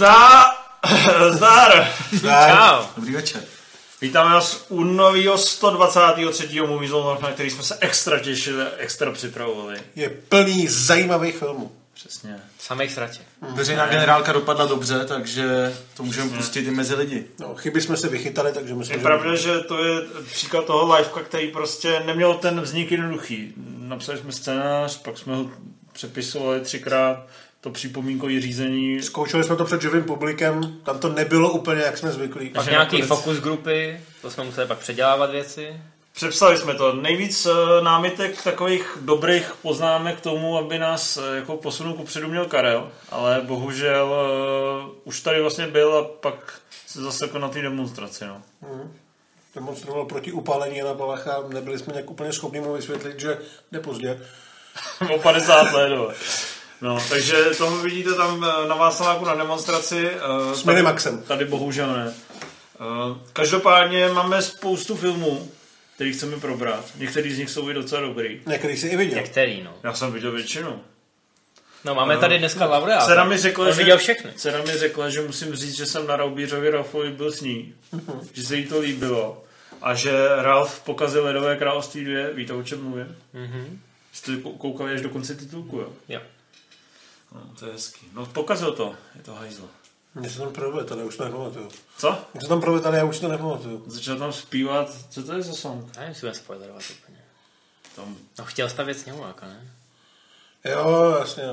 Zdá... Zdár! Čau. Dobrý večer. Vítáme vás u nového 123. Movie Zone, na který jsme se extra těšili, extra připravovali. Je plný zajímavých filmů. Přesně. Samej sratě. Veřejná generálka dopadla dobře, takže to můžeme pustit i mezi lidi. No, chyby jsme se vychytali, takže myslím, Je pravda, že to je příklad toho liveka, který prostě neměl ten vznik jednoduchý. Napsali jsme scénář, pak jsme ho přepisovali třikrát, to připomínkové řízení. Zkoušeli jsme to před živým publikem, tam to nebylo úplně, jak jsme zvyklí. Pak Takže nějaký nakonec- fokus grupy, to jsme museli pak předělávat věci. Přepsali jsme to. Nejvíc eh, námitek takových dobrých poznámek k tomu, aby nás eh, jako posunul kupředu měl Karel, ale bohužel uh, už tady vlastně byl a pak se zase jako na té demonstraci. No. Demonstroval proti upálení Jana Balacha, nebyli jsme nějak úplně schopni mu vysvětlit, že jde pozdě. o 50 let. No. No, takže toho vidíte tam eh, na Václaváku na demonstraci. eh, S tady- Minimaxem. Tady bohužel ne. Eh, Každopádně máme spoustu filmů, který chceme probrat. Některý z nich jsou i docela dobrý. Některý si i viděl. Některý, no. Já jsem viděl většinu. No máme tady dneska laureáta. Dcera mi řekla, On že, viděl všechny. dcera mi řekla, že musím říct, že jsem na Raubířovi Ralfovi byl s ní. Že se jí to líbilo. A že Ralf pokazil Ledové království 2. Víte, o čem mluvím? Mhm. Jste kou- koukali až do konce titulku, jo? Jo. No, to je hezký. No, pokazil to. Je to hajzlo. Mě se tam provedl, ale už to nepamatuju. Co? Mě se tam provedl, ale já už to nepamatuju. Začal tam zpívat. Co to je za song? Já nevím, jestli budeme spoilerovat úplně. Tam No chtěl stavět sněhuláka, ne? Jo, jasně.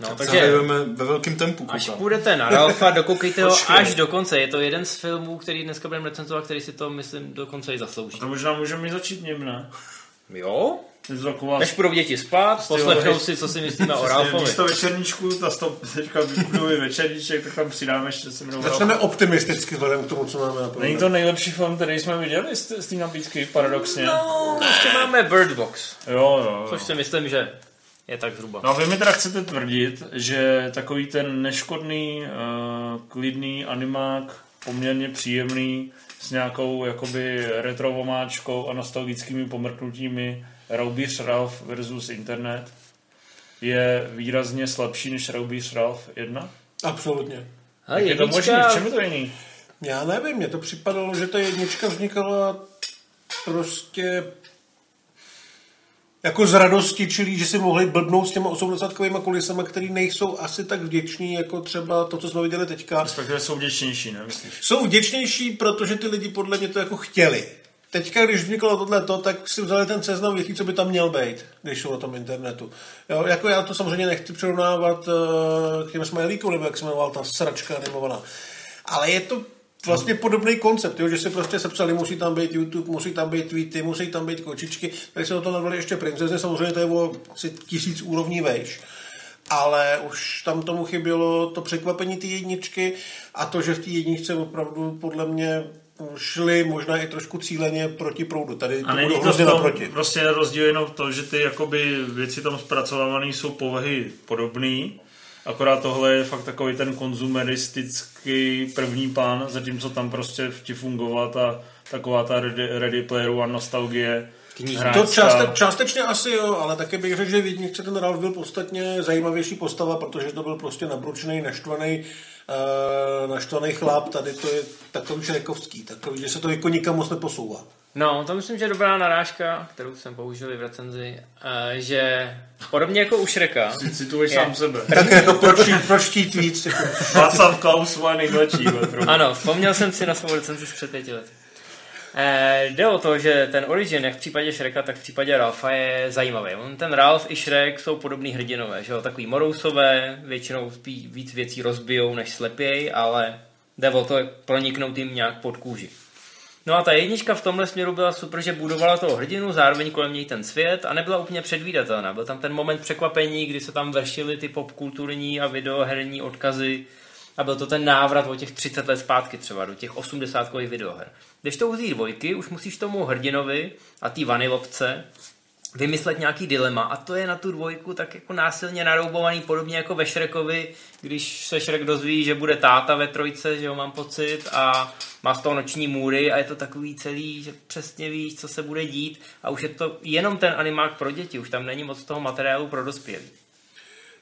No, Takže takže Zahajujeme ve velkém tempu. až koukám. půjdete na Ralfa, dokoukejte ho až do konce. Je to jeden z filmů, který dneska budeme recenzovat, který si to, myslím, dokonce i zaslouží. to možná můžeme i začít ním, ne? Jo? To taková Než budou děti spát, poslechnou si, co si myslíme o Ralfovi. Místo večerníčku, ta stop, teďka vybuduji večerníček, tak tam přidáme ještě se mnou Začneme optimisticky vzhledem k tomu, co máme na Není to nejlepší film, který jsme viděli z, z té nabídky, paradoxně. No, ještě máme Bird Box, Jo, jo. jo. což si myslím, že je tak zhruba. No a vy mi teda chcete tvrdit, že takový ten neškodný, uh, klidný animák, poměrně příjemný, s nějakou jakoby retrovomáčkou a nostalgickými pomrknutími Raubíř Ralph versus internet je výrazně slabší než Raubíř Ralph 1? Absolutně. Jak je to možný? V čem je to jiný? Já nevím, mně to připadalo, že ta jednička vznikala prostě jako z radosti, čili že si mohli blbnout s těma 80 kulisama, který nejsou asi tak vděční, jako třeba to, co jsme viděli teďka. Respektive jsou vděčnější, ne? Myslíš? Jsou vděčnější, protože ty lidi podle mě to jako chtěli. Teďka, když vzniklo tohle to, tak si vzali ten seznam věcí, co by tam měl být, když jsou na tom internetu. Jo, jako já to samozřejmě nechci přirovnávat uh, k těm smajlíkům, nebo jak se jmenovala ta sračka animovaná. Ale je to vlastně podobný koncept, jo, že si prostě sepsali, musí tam být YouTube, musí tam být tweety, musí tam být kočičky, tady se o to nazvali ještě princezny, samozřejmě to je o tisíc úrovní vejš. Ale už tam tomu chybělo to překvapení té jedničky a to, že v té jedničce opravdu podle mě šli možná i trošku cíleně proti proudu. Tady to A není to hrozně tom, naproti. prostě rozdíl jenom to, že ty jakoby věci tam zpracovávané jsou povahy podobný, akorát tohle je fakt takový ten konzumeristický první plán, zatímco tam prostě ti fungovat a taková ta Ready, ready Player One nostalgie. Knižní. To částe, částečně asi jo, ale také bych řekl, že v jedničce ten Ralph byl podstatně zajímavější postava, protože to byl prostě nabručený, naštvaný, uh, naštvaný chlap. Tady to je takový šrekovský, takový, že se to jako nikam moc neposouvá. No, to myslím, že je dobrá narážka, kterou jsem použil i v recenzi, eh, že podobně jako u Šreka, cituješ Je. sám sebe. Tak jako proč, proč chtít víc? Jako. Václav Klaus, moje nejmladší. Ano, vzpomněl jsem si na svou recenzi z před pěti let. Eh, jde o to, že ten origin, jak v případě Shreka, tak v případě Ralfa je zajímavý. On, ten Ralf i Shrek jsou podobný hrdinové, že jo? Takový morousové, většinou spí, víc věcí rozbijou než slepěj, ale jde o to proniknout jim nějak pod kůži. No a ta jednička v tomhle směru byla super, že budovala toho hrdinu, zároveň kolem něj ten svět a nebyla úplně předvídatelná. Byl tam ten moment překvapení, kdy se tam vršily ty popkulturní a videoherní odkazy a byl to ten návrat o těch 30 let zpátky třeba do těch 80 videoher. Když to uzí dvojky, už musíš tomu hrdinovi a té vanilovce vymyslet nějaký dilema a to je na tu dvojku tak jako násilně naroubovaný, podobně jako ve Šrekovi, když se Šrek dozví, že bude táta ve trojce, že jo, mám pocit, a má z toho noční můry a je to takový celý, že přesně víš, co se bude dít a už je to jenom ten animák pro děti, už tam není moc toho materiálu pro dospělí.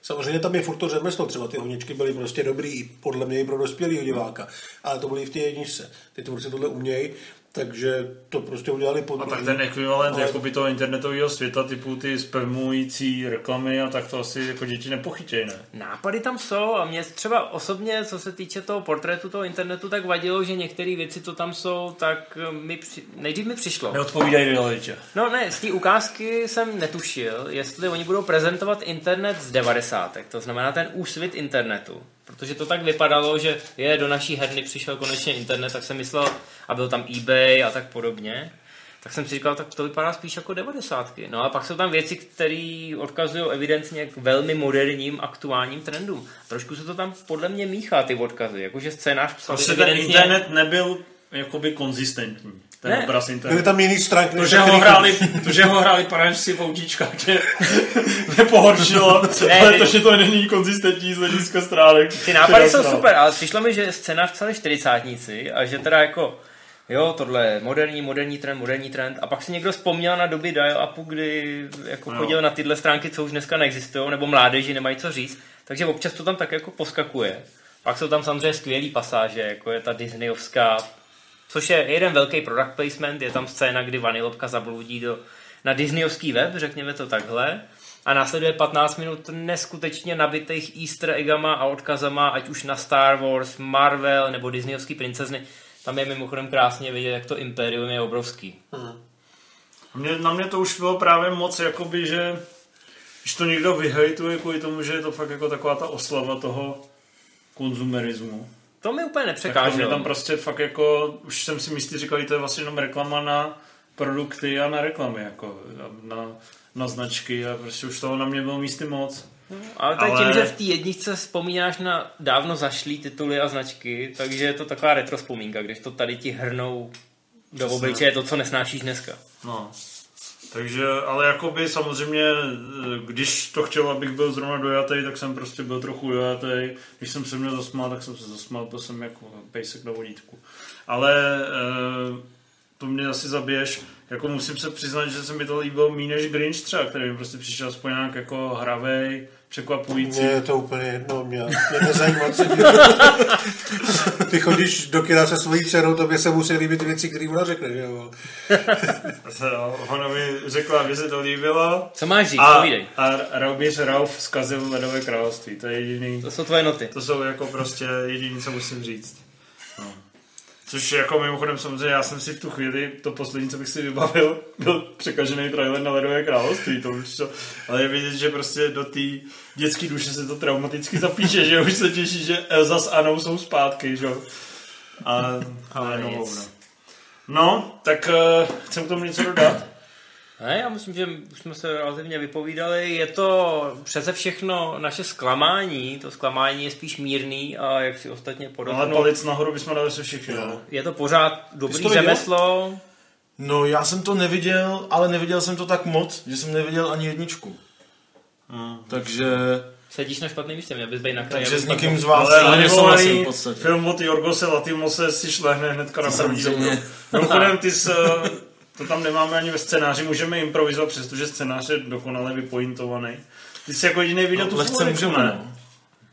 Samozřejmě tam je furt to řemeslo, třeba ty honičky byly prostě dobrý, podle mě i pro dospělého diváka, ale to byly v té jedničce. Ty tvůrci tohle umějí, takže to prostě udělali pod... A tak ten ekvivalent Ale- jakoby toho internetového světa, typu ty spamující reklamy a tak to asi jako děti nepochytějí, ne? Nápady tam jsou a mě třeba osobně, co se týče toho portrétu toho internetu, tak vadilo, že některé věci, co tam jsou, tak mi při... nejdřív mi přišlo. Neodpovídají realitě. No ne, z té ukázky jsem netušil, jestli oni budou prezentovat internet z 90. To znamená ten úsvit internetu. Protože to tak vypadalo, že je do naší herny přišel konečně internet, tak jsem myslel, a byl tam eBay a tak podobně. Tak jsem si říkal, tak to vypadá spíš jako 90. No a pak jsou tam věci, které odkazují evidentně k velmi moderním aktuálním trendům. Trošku se to tam podle mě míchá ty odkazy, jakože scénář psali Prostě ten evidentně- internet nebyl jakoby konzistentní. Ten Ne. obraz Byly internetu. tam jiný stránky, To, že ho hráli, to, že ho hráli panáčci v autíčkách, tě nepohoršilo, Ne, ale to, že to není konzistentní z hlediska stránek. Ty nápady jsou super, ale přišlo mi, že scénář psali čtyřicátníci a že teda jako jo, tohle je moderní, moderní trend, moderní trend a pak si někdo vzpomněl na doby dial-upu, kdy jako No. chodil na tyhle stránky, co už dneska neexistují, nebo mládeži nemají co říct, takže občas to tam tak jako poskakuje. Pak jsou tam samozřejmě skvělý pasáže, jako je ta Disneyovská, což je jeden velký product placement, je tam scéna, kdy Vanilopka zabloudí do, na Disneyovský web, řekněme to takhle, a následuje 15 minut neskutečně nabitých easter eggama a odkazama, ať už na Star Wars, Marvel nebo Disneyovský princezny. Tam je mimochodem krásně vidět, jak to impérium je obrovský. Mě, na mě to už bylo právě moc, jakoby, že když to někdo vyhejtuje kvůli tomu, že je to fakt jako taková ta oslava toho konzumerismu. To mi úplně Tak to mě nepřekáželo. tam prostě fakt jako, už jsem si místě říkal, že to je vlastně jenom reklama na produkty a na reklamy, jako na, na značky a prostě už toho na mě bylo místy moc. Ale Ale- tím, že v té jedničce vzpomínáš na dávno zašlý tituly a značky, takže je to taková retro vzpomínka, když to tady ti hrnou do obličeje to, co nesnášíš dneska. No. Takže, ale jakoby samozřejmě, když to chtěl, abych byl zrovna dojatý, tak jsem prostě byl trochu dojatý. Když jsem se měl zasmál, tak jsem se zasmál, to jsem jako pejsek na vodítku. Ale eh, to mě asi zabiješ. Jako musím se přiznat, že se mi to líbilo méně než Grinch třeba, který mi prostě přišel aspoň nějak jako hravej, překvapující. Mně je to úplně jedno, mě, mě nezajímá, co. Ty chodíš do kina se svojí dcerou, tobě se musí líbit věci, které ona řekne, že jo? No, Ona mi řekla, že se to líbilo. Co máš říct? A, Povídej. a Raubíř Rauf zkazil Ledové království. To je jediný. To jsou tvoje noty. To jsou jako prostě jediný, co musím říct. No. Což jako mimochodem samozřejmě, já jsem si v tu chvíli, to poslední, co bych si vybavil, byl překažený trailer na Ledové království. To už to, ale je vidět, že prostě do té dětské duše se to traumaticky zapíše, že už se těší, že Elza s Anou jsou zpátky, že jo. A, ale no, nic. no. no, tak uh, chcem k tomu něco dodat. Ne, já myslím, že už jsme se relativně vypovídali. Je to přeze všechno naše zklamání. To zklamání je spíš mírný a jak si ostatně Ale podotknul, palec nahoru bychom dali se všichni. No. je to pořád jsi dobrý to řemeslo. No já jsem to neviděl, ale neviděl jsem to tak moc, že jsem neviděl ani jedničku. Hmm. Takže, Sedíš na špatném místě, měl bys být na kraji. takže s nikým pak- z vás Ale ale nesouhlasím v animovaný podstatě. film od Jorgose Latimose si šlehne hnedka na první. Mimochodem, ty s, eh, to tam nemáme ani ve scénáři, můžeme improvizovat, přestože scénář je dokonale vypointovaný. Ty jsi jako jediný viděl No, tu lehce můžeme, ne? no.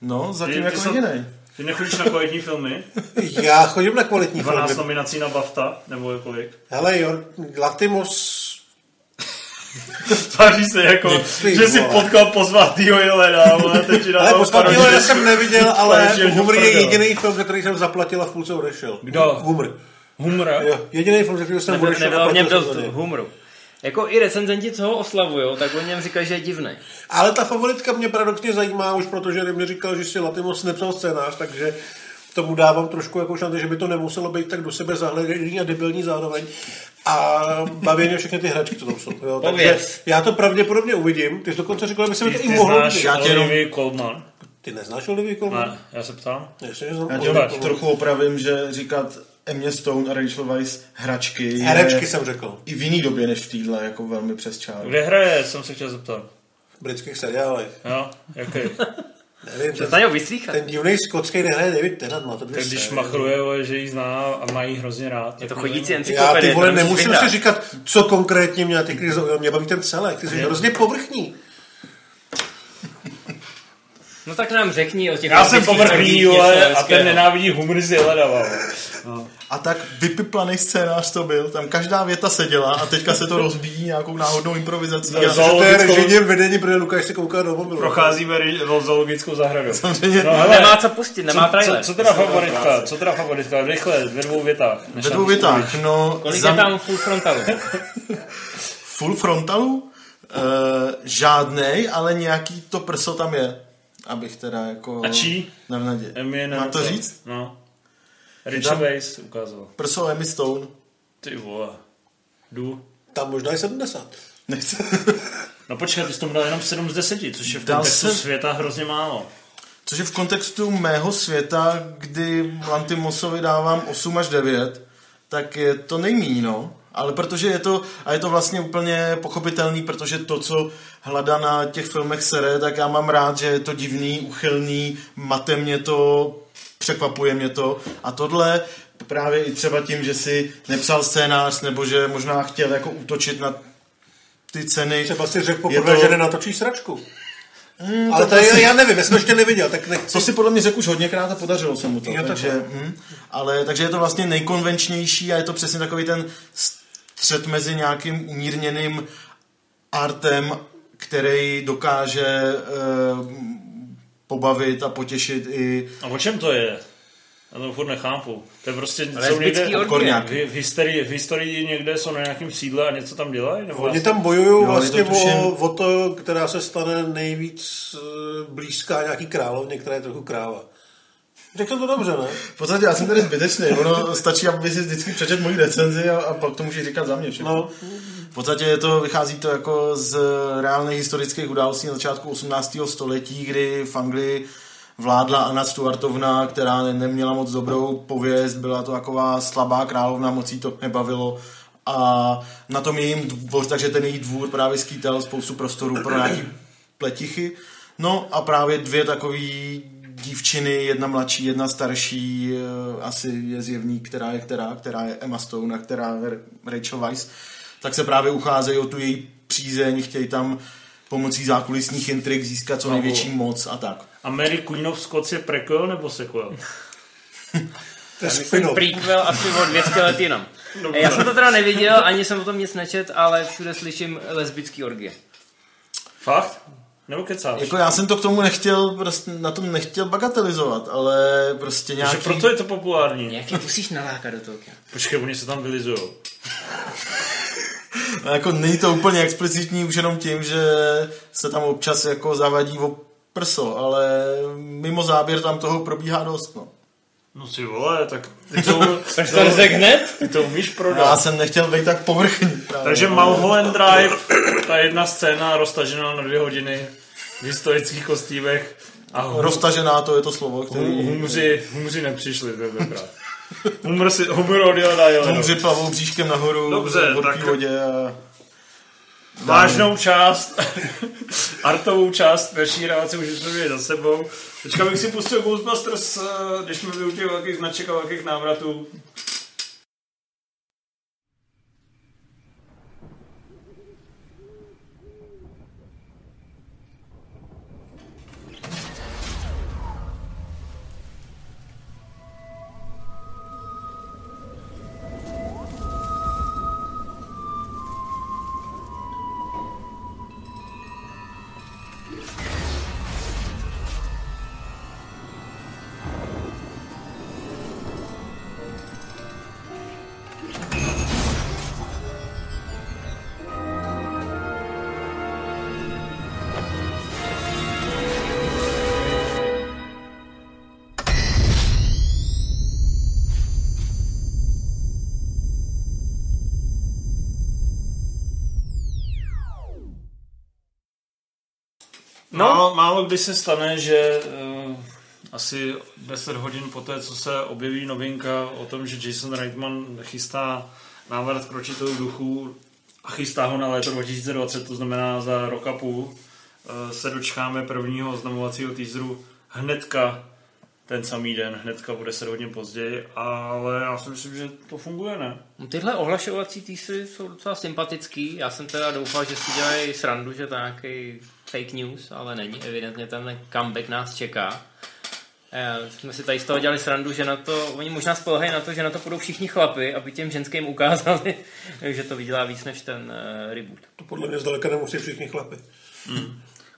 No, zatím Ty- ty jako jsou- jediný. Ty nechodíš na kvalitní filmy? Já chodím na kvalitní 12 filmy. nominací na BAFTA, nebo kolik? Hele, Jor, Latimos, Tváří se jako, Ty že si vole. potkal pozvátýho Jelena, ale teď ti ale já jsem neviděl, ale Humor je jediný film, za který jsem zaplatil a v půlce odešel. Kdo? Humor. Humor. Jo, jediný film, který jsem odešel nebylo a v něm dost humoru. Jako i recenzenti, co ho oslavujou, tak o něm říkají, že je divný. Ale ta favoritka mě paradoxně zajímá už, protože mi říkal, že si Latimos nepsal scénář, takže tomu dávám trošku jako šanci, že by to nemuselo být tak do sebe zahleděný a debilní zároveň. A baví mě všechny ty hračky, co tam jsou. Jo. Takže já to pravděpodobně uvidím. Ty jsi dokonce řekl, že se mi to i mohlo. Já tě jenom-? Ty neznáš Olivia Colman? Ne, já se ptám. Jasně, že znám Já tě jenom Ukaž. Colman. trochu opravím, že říkat Emma Stone a Rachel Weisz hračky je Herečky jsem řekl. i v jiný době než v téhle jako velmi přes čáru. Kde hraje, jsem se chtěl zeptat. V britských seriálech. Jo, jaký? Nevím, Přestaň ten, vyslýchat. ten divný skotský nehraje David Tennant, má to dvě Tak když machruje, vole, že ji zná a má jí hrozně rád. Je to chodící Já encyklopedie. ty vole to nemusíš nemusím si říkat, co konkrétně mě ty krize, mě baví ten celek, ty jsi hrozně povrchní. No tak nám řekni o těch Já jsem povrchní, ale, a ten nenávidí humor z Jeledava. A tak vypiplaný scénář to byl, tam každá věta seděla a teďka se to rozbíjí nějakou náhodnou improvizací. No, A zo- To je Zoologickou- vedení, protože Lukáš se kouká do mobilu. Procházíme zoologickou zahradu. Samozřejmě No, hele, Nemá co pustit, nemá co, trailer. co, co teda favoritka? Co teda favoritka? Rychle, ve dvou větách. ve dvou větách, no Kolik za je tam full frontalu? full frontalu? Uh, žádnej, ale nějaký to prso tam je. Abych teda jako... A čí? Nevnadě. Emmy Mám to říct? No. Rich Tam- Gervais ukázal. Prso Emmy Stone. Ty vole. Jdu. Tam možná i 70. Nechce. No počkej, ty jsi tomu dal jenom 7 z 10, což je v Dal kontextu jsem- světa hrozně málo. Což je v kontextu mého světa, kdy Lantimosovi dávám 8 až 9, tak je to nejmíň, no. Ale protože je to, a je to vlastně úplně pochopitelný, protože to, co Hlada na těch filmech sere, tak já mám rád, že je to divný, uchylný, mate mě to, překvapuje mě to. A tohle právě i třeba tím, že si nepsal scénář, nebo že možná chtěl jako útočit na ty ceny. Třeba si řekl poprvé, to- že nenatočí sračku. Mm, Ale to to je, asi- já nevím, já jsem ještě neviděl, tak nechci. to si podle mě řekl už hodněkrát a podařilo se mu to. Jo, takže, hm, ale, takže je to vlastně nejkonvenčnější a je to přesně takový ten střed mezi nějakým umírněným artem, který dokáže eh, pobavit a potěšit i A o čem to je? Já to furt nechápu. To je prostě jsou Lesbický někde, v, v, historii, v historii někde jsou na nějakém sídle a něco tam dělají? Nebo Oni tam bojují vlastně to tuším- o, o to, která se stane nejvíc eh, blízká nějaký královně, která je trochu kráva. Řekl to dobře, ne? v podstatě já jsem tady zbytečný. Ono stačí, aby si vždycky přečet moji recenzi a, a pak to můžeš říkat za mě všechno. No, V podstatě je to, vychází to jako z reálných historických událostí na začátku 18. století, kdy v Anglii vládla Anna Stuartovna, která ne- neměla moc dobrou pověst, byla to taková slabá královna, moc jí to nebavilo a na tom jejím dvůr, takže ten její dvůr právě skýtal spoustu prostoru pro nějaký pletichy. No a právě dvě takové dívčiny, jedna mladší, jedna starší, eh, asi je zjevný, která je která, která je Emma Stone a která je Rachel Weisz, tak se právě ucházejí o tu její přízeň, chtějí tam pomocí zákulisních intrik získat co největší moc a tak. A Mary Queen of Scots je prequel nebo sequel? to je prequel asi o 200 let jinam. Já jsem to teda neviděl, ani jsem o tom nic nečet, ale všude slyším lesbický orgie. Fakt? Nebo kecáš? Jako já jsem to k tomu nechtěl, prostě na tom nechtěl bagatelizovat, ale prostě Že nějaký... proto je to populární. Nějaký musíš nalákat do toho. kina. Počkej, oni se tam vylizujou. A jako není to úplně explicitní už jenom tím, že se tam občas jako zavadí o prso, ale mimo záběr tam toho probíhá dost, no. No si vole, tak ty to, Tak to řekl hned? ty to umíš Já prodat. jsem nechtěl být tak povrchní. Právě. Takže Mulholland Drive, ta jedna scéna roztažená na dvě hodiny v historických kostýmech a hum, Roztažená to je to slovo, hum, který... humři, humři nepřišli tentokrát. Humor, si, humor odjel na jel. Humři plavou bříškem nahoru Dobře, v horký tak- vodě a... Vážnou část, artovou část naší relace už jsme měli za sebou. Teďka bych si pustil Ghostbusters, eh, když jsme byli u těch velkých značek a velkých návratů. No, málo, málo kdy se stane, že uh, asi 10 hodin poté, co se objeví novinka o tom, že Jason Reitman chystá návrat k ročitelu duchu a chystá ho na léto 2020, to znamená za rok a půl, uh, se dočkáme prvního oznamovacího teaseru hnedka ten samý den, hnedka bude se hodně později, ale já si myslím, že to funguje, ne? No, Tyhle ohlašovací teasery jsou docela sympatický. Já jsem teda doufal, že si dělají srandu, že to je nějaký fake news, ale není. Evidentně ten comeback nás čeká. Eh, jsme si tady z toho dělali srandu, že na to, oni možná spolehají na to, že na to budou všichni chlapy, aby těm ženským ukázali, že to vydělá víc než ten uh, reboot. To podle mě zdaleka nemusí všichni chlapy.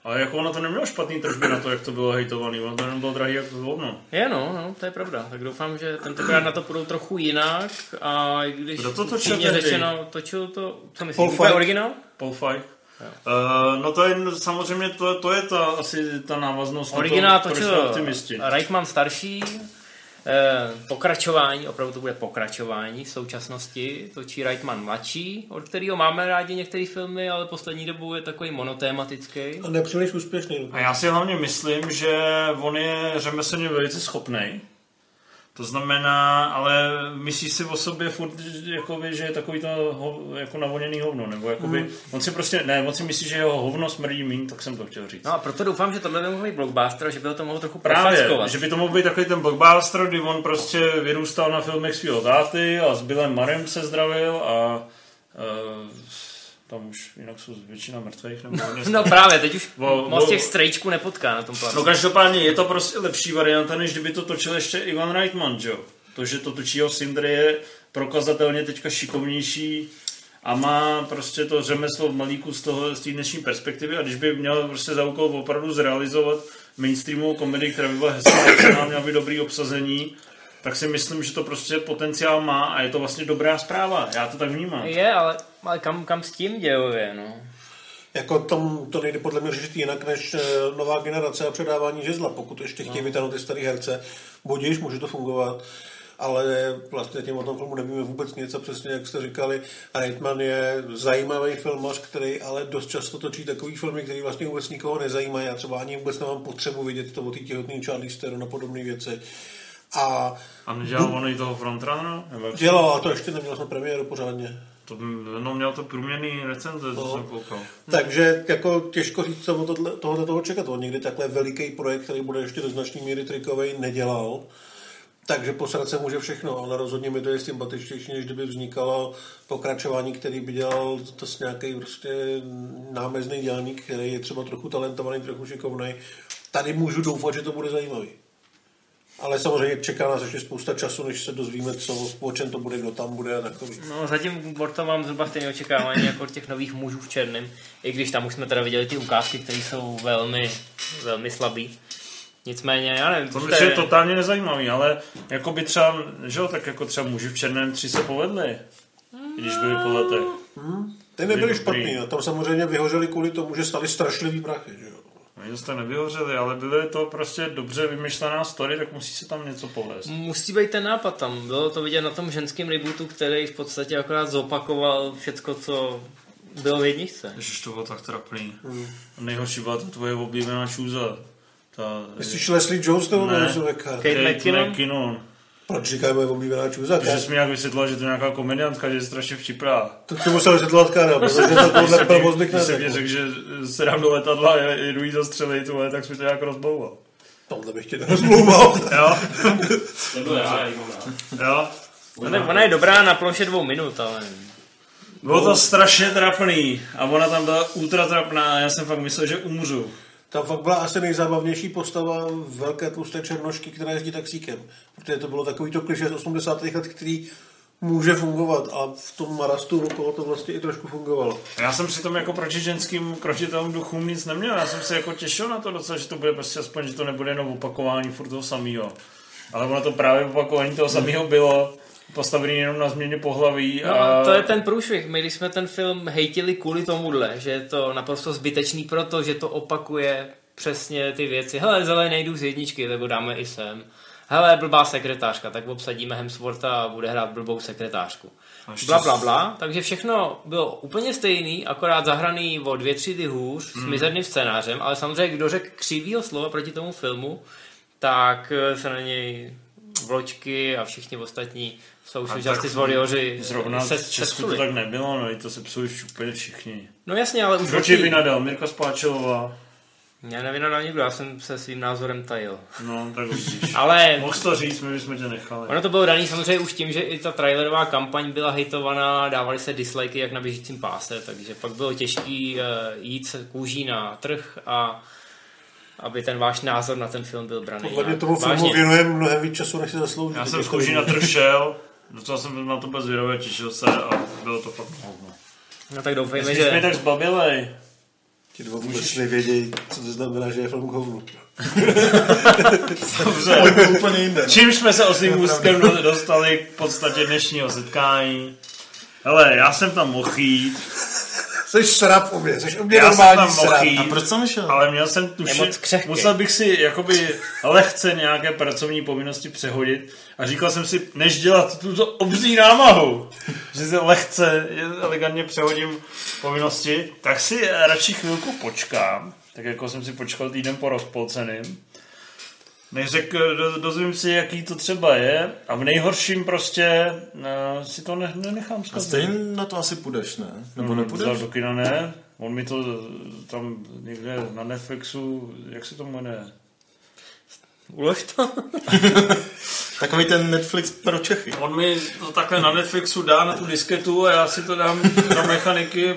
Ale jako ono to nemělo špatný tržby na to, jak to bylo hejtovaný, ono to nebylo drahý jak hovno. Je no, no, to je pravda. Tak doufám, že tentokrát na to půjdou trochu jinak a i když Kdo to točil řečeno, točil to, co myslíš, Paul Feig. originál? Paul Feig. Uh, no to je samozřejmě, to, to je ta, asi ta návaznost Originál na to, točil. Reichmann starší, pokračování, opravdu to bude pokračování v současnosti, točí Reichmann mladší, od kterého máme rádi některé filmy, ale poslední dobou je takový monotématický. A nepříliš úspěšný. A já si hlavně myslím, že on je řemeslně velice schopný. To znamená, ale myslíš si o sobě furt, jakoby, že je takový to ho, jako navoněný hovno, nebo jakoby, Hmm. on si prostě, ne, on si myslí, že jeho hovno smrdí míň, tak jsem to chtěl říct. No a proto doufám, že tohle by mohl být blockbuster, že by ho to mohlo trochu Právě, že by to mohl být takový ten blockbuster, kdy on prostě vyrůstal na filmech svého táty a s Billem Marem se zdravil a uh, tam už jinak jsou většina mrtvých. Nebo No právě, teď už Vo- moc vo- těch strejčků nepotká na tom plánu. No každopádně je to prostě lepší varianta, než kdyby to točil ještě Ivan Reitman, že jo? To, že to točí jeho Sindr je prokazatelně teďka šikovnější a má prostě to řemeslo v malíku z toho z té dnešní perspektivy a když by měl prostě za úkol opravdu zrealizovat mainstreamovou komedii, která by byla hezká, která měla být dobrý obsazení, tak si myslím, že to prostě potenciál má a je to vlastně dobrá zpráva. Já to tak vnímám. Je, ale, ale kam, kam s tím dějově, no? Jako tom, to nejde podle mě řešit jinak než eh, nová generace a předávání žezla. Pokud ještě chtějí vytáhnout ty staré herce, budíš, může to fungovat. Ale vlastně tím o tom filmu nevíme vůbec nic a přesně jak jste říkali, Reitman je zajímavý filmař, který ale dost často točí takový filmy, který vlastně vůbec nikoho nezajímají. Já třeba ani vůbec nemám potřebu vidět to o té těhotný Charlie Theron a podobné věci. A A nedělal on i toho frontrunnera? Dělal, a to ještě neměl jsme premiéru pořádně. To, no, měl to průměrný recenze, co No. jsem koukal. Takže jako těžko říct, co od tohle, tohle toho čekat. On někdy takhle veliký projekt, který bude ještě do značné míry trikový, nedělal. Takže posrat se může všechno, ale rozhodně mi to je sympatičtější, než kdyby vznikalo pokračování, který by dělal to s nějaký prostě námezný dělník, který je třeba trochu talentovaný, trochu šikovný. Tady můžu doufat, že to bude zajímavý. Ale samozřejmě čeká nás ještě spousta času, než se dozvíme, co, o čem to bude, kdo tam bude a takový. No zatím od toho mám zhruba stejné očekávání jako těch nových mužů v černém, i když tam už jsme teda viděli ty ukázky, které jsou velmi, velmi slabý. Nicméně, já nevím, To je totálně nezajímavý, ale jako by třeba, že jo, tak jako třeba muži v černém tři se povedli, když byli po letech. Ty nebyly Dobrý. špatný, a tam samozřejmě vyhořeli kvůli tomu, že stali strašlivý prachy. Že jo? Oni jste nevyhořeli, ale byly to prostě dobře vymyšlená story, tak musí se tam něco povést. Musí být ten nápad tam. Bylo to vidět na tom ženském rebootu, který v podstatě akorát zopakoval všecko, co bylo v jedničce. Ježiš, to bylo tak trapný. Nejhorší byla ta tvoje oblíbená čůza. Ta... Myslíš Leslie Jones nebo Ne. McCarthy? Kate McKinnon? McKinnon. Proč říkáme oblíbená čůza? Protože jsi mi nějak vysvětlila, že to je nějaká komediantka, že je strašně vtipná. To k tomu se vysvětlovat Karel, protože to tohle blbost bych Když jsem mě řekl, že se dám do letadla a jedu jí zastřelit, tak jsi mi to nějak rozbouval. Tohle bych tě nerozmlouval. Jo? To byl já, Jo? No, tak ona je dobrá na ploše dvou minut, ale... Bylo to strašně trapný a ona tam byla ultra trapná a já jsem fakt myslel, že umřu. Tam fakt byla asi nejzábavnější postava velké tlusté černošky, která jezdí taxíkem. Protože to bylo takový to kliše z 80. let, který může fungovat a v tom marastu okolo to vlastně i trošku fungovalo. Já jsem přitom jako proti ženským kročitelům duchům nic neměl. Já jsem se jako těšil na to docela, že to bude prostě aspoň, že to nebude jenom opakování furt toho samého. Ale ono to právě opakování toho samého bylo, postavený jenom na změně pohlaví. No, a... to je ten průšvih. My, když jsme ten film hejtili kvůli tomuhle, že je to naprosto zbytečný proto, že to opakuje přesně ty věci. Hele, zelený nejdu z jedničky, tak ho dáme i sem. Hele, blbá sekretářka, tak obsadíme Hemswortha a bude hrát blbou sekretářku. ještě Bla, bla, bla. Takže všechno bylo úplně stejný, akorát zahraný o dvě třídy hůř, s mizerným scénářem, ale samozřejmě, kdo řekl křivýho slova proti tomu filmu, tak eh, se na něj vločky a všichni ostatní social tak justice warrioři Zrovna se, v se Česku to psuli. tak nebylo, no i to se psují už úplně všichni. No jasně, ale už Kdo ti vynadal? Mirka Spáčelová. Já nevím na nikdo, já jsem se svým názorem tajil. No, tak vidíš. Ale Mohl to říct, my bychom tě nechali. ono to bylo daný samozřejmě už tím, že i ta trailerová kampaň byla hejtovaná, dávaly se dislikey jak na běžícím páse, takže pak bylo těžký uh, jít se kůží na trh a aby ten váš názor na ten film byl braný. Podle mě tomu filmu věnujeme mnohem víc času, než si zaslouží. Já jsem z kůží na trh šel, docela jsem na to byl zvědavý, těšil se a bylo to fakt hovno. No tak doufejme, mi že... tak zbabilej. Ti dva vůbec nevědějí, co to znamená, že je film hovnu. Dobře. úplně jinde. Čímž jsme se osmým ústkem do- dostali k podstatě dnešního setkání. Hele, já jsem tam mohl jít, Jsi srap u mě, jsi u mě já jsem normální tam srap. jít, A proč jsem nešel? ale měl jsem Je tuši, moc křehký. musel bych si jakoby lehce nějaké pracovní povinnosti přehodit a říkal jsem si, než dělat tuto obří námahu, že si lehce, elegantně přehodím povinnosti, tak si radši chvilku počkám, tak jako jsem si počkal týden po rozpolceným, než řek, do, dozvím si, jaký to třeba je a v nejhorším prostě uh, si to ne, nenechám A zkazit. stejně na to asi půjdeš, ne? Nebo Vzal nepůjdeš? do kina ne, on mi to tam někde na Netflixu, jak se to jmenuje? Ulož to. Takový ten Netflix pro Čechy. On mi to takhle na Netflixu dá na tu disketu a já si to dám do mechaniky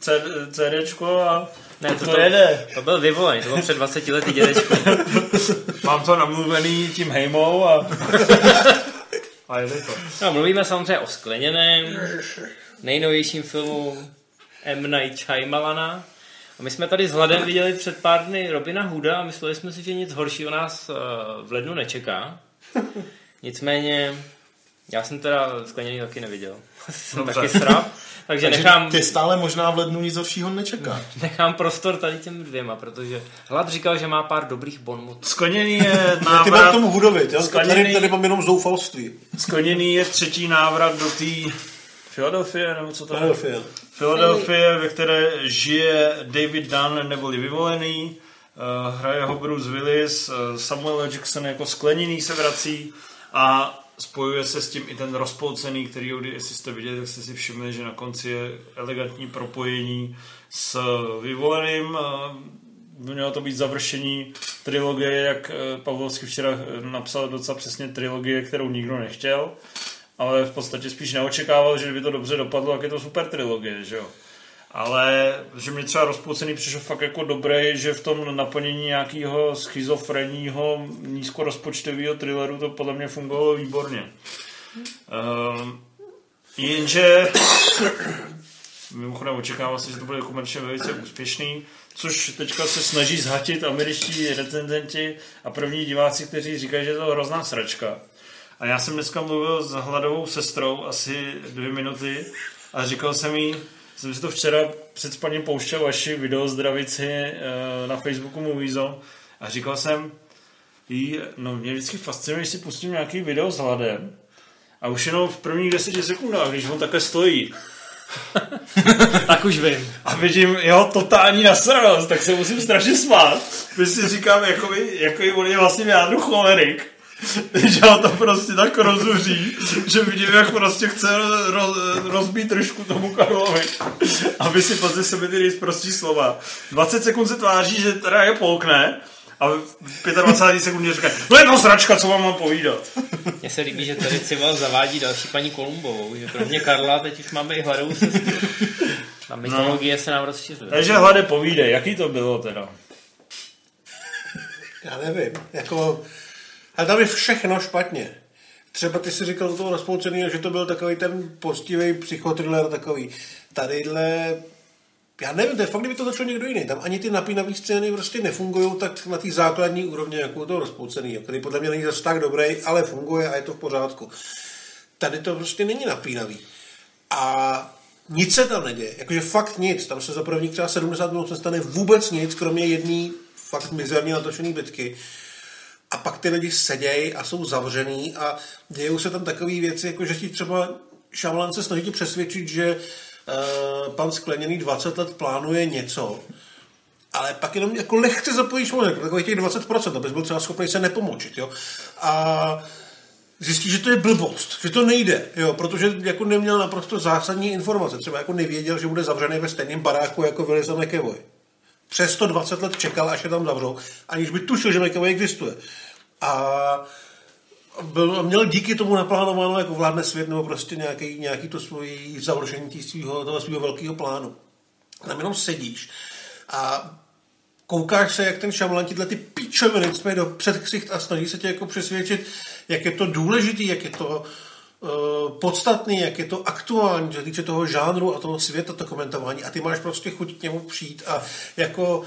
C- CDčko a Ne, to, to to, jede. to byl vyvolený, to byl před 20 lety dědečko. Mám to namluvený tím hejmou a, a jede to. No, mluvíme samozřejmě o skleněném, nejnovějším filmu M. Night Shyamalana. A my jsme tady s Hladem viděli před pár dny Robina Hooda a mysleli jsme si, že nic horšího nás eh, v lednu nečeká. Nicméně, já jsem teda skleněný taky neviděl. jsem Dobře. taky srap, takže Takže nechám, tě stále možná v lednu nic horšího nečeká. nechám prostor tady těm dvěma, protože Hlad říkal, že má pár dobrých bonmotů. Skleněný je Ty mám návrat, tomu hudovit, jo? Skleněný- Tady, tady mám jenom zoufalství. skleněný je třetí návrat do té Philadelphia, nebo co to je? Philadelphia. Philadelphia, ve které žije David Dunn neboli vyvolený, uh, hraje ho Bruce Willis, uh, Samuel L. Jackson jako skleněný se vrací a spojuje se s tím i ten rozpolcený, který, jestli jste viděli, tak jste si všimli, že na konci je elegantní propojení s vyvoleným. Mělo to být završení trilogie, jak eh, Pavlovský včera eh, napsal docela přesně trilogie, kterou nikdo nechtěl ale v podstatě spíš neočekával, že by to dobře dopadlo, jak je to super trilogie, že jo. Ale že mě třeba rozpolcený přišel fakt jako dobrý, že v tom naplnění nějakého schizofrenního nízkorozpočtového thrilleru to podle mě fungovalo výborně. Um, jenže mimochodem očekával se, že to bude komerčně velice úspěšný, což teďka se snaží zhatit američtí recenzenti a první diváci, kteří říkají, že je to hrozná sračka. A já jsem dneska mluvil s hladovou sestrou asi dvě minuty a říkal jsem jí, jsem si to včera před spaním pouštěl vaši video zdravici eh, na Facebooku Moviezone a říkal jsem jí, no mě vždycky fascinuje, když si pustím nějaký video s hladem a už jenom v prvních deseti sekundách, když on takhle stojí Tak už vím. a vidím jeho totální nasranost, tak se musím strašně smát. Když si říkám, jakoby, jakoby on je vlastně v jádru cholerik. Že ho to prostě tak rozuří, že vidím, jak prostě chce roz, rozbít trošku tomu Karlovi. Aby si později sebe ty říct prostý slova. 20 sekund se tváří, že teda je polkne, a v 25 sekundě říká, no je to sračka, co vám mám povídat. Mně se líbí, že tady Cival zavádí další paní Kolumbovou, že kromě Karla teď už máme i hladovou sestru. Ta mytologie se nám rozšiřuje. Takže hlade povídej, jaký to bylo teda? Já nevím, jako... A tam je všechno špatně. Třeba ty si říkal do toho rozpolceného, že to byl takový ten postivý psychotriller takový. Tadyhle já nevím, to je fakt, kdyby to začalo někdo jiný. Tam ani ty napínavé scény prostě nefungují tak na té základní úrovni, jako u toho rozpolcený, který podle mě není zase tak dobrý, ale funguje a je to v pořádku. Tady to prostě není napínavý. A nic se tam neděje, jakože fakt nic. Tam se za prvních třeba 70 minut nestane vůbec nic, kromě jedné fakt mizerně natočené bitky. A pak ty lidi sedějí a jsou zavřený a dějou se tam takové věci, jako že ti třeba Šamalan se snaží přesvědčit, že uh, pan Skleněný 20 let plánuje něco, ale pak jenom jako lehce zapojíš mozek, takových těch 20%, abys byl třeba schopný se nepomočit, jo. A zjistí, že to je blbost, že to nejde, jo, protože jako neměl naprosto zásadní informace, třeba jako nevěděl, že bude zavřený ve stejném baráku jako Willis a McEvoy. přes 120 let čekal, až je tam zavřou, aniž by tušil, že McAvoy existuje. A byl, měl díky tomu naplánováno, jako vládne svět, nebo prostě nějaký, nějaký to svojí završení tý svýho, toho svého velkého plánu. Tam jenom sedíš a koukáš se, jak ten Shyamalan tyhle ty píčoviny jsme do předksicht a snaží se tě jako přesvědčit, jak je to důležitý, jak je to uh, podstatný, jak je to aktuální, co týče toho žánru a toho světa, to komentování a ty máš prostě chuť k němu přijít a jako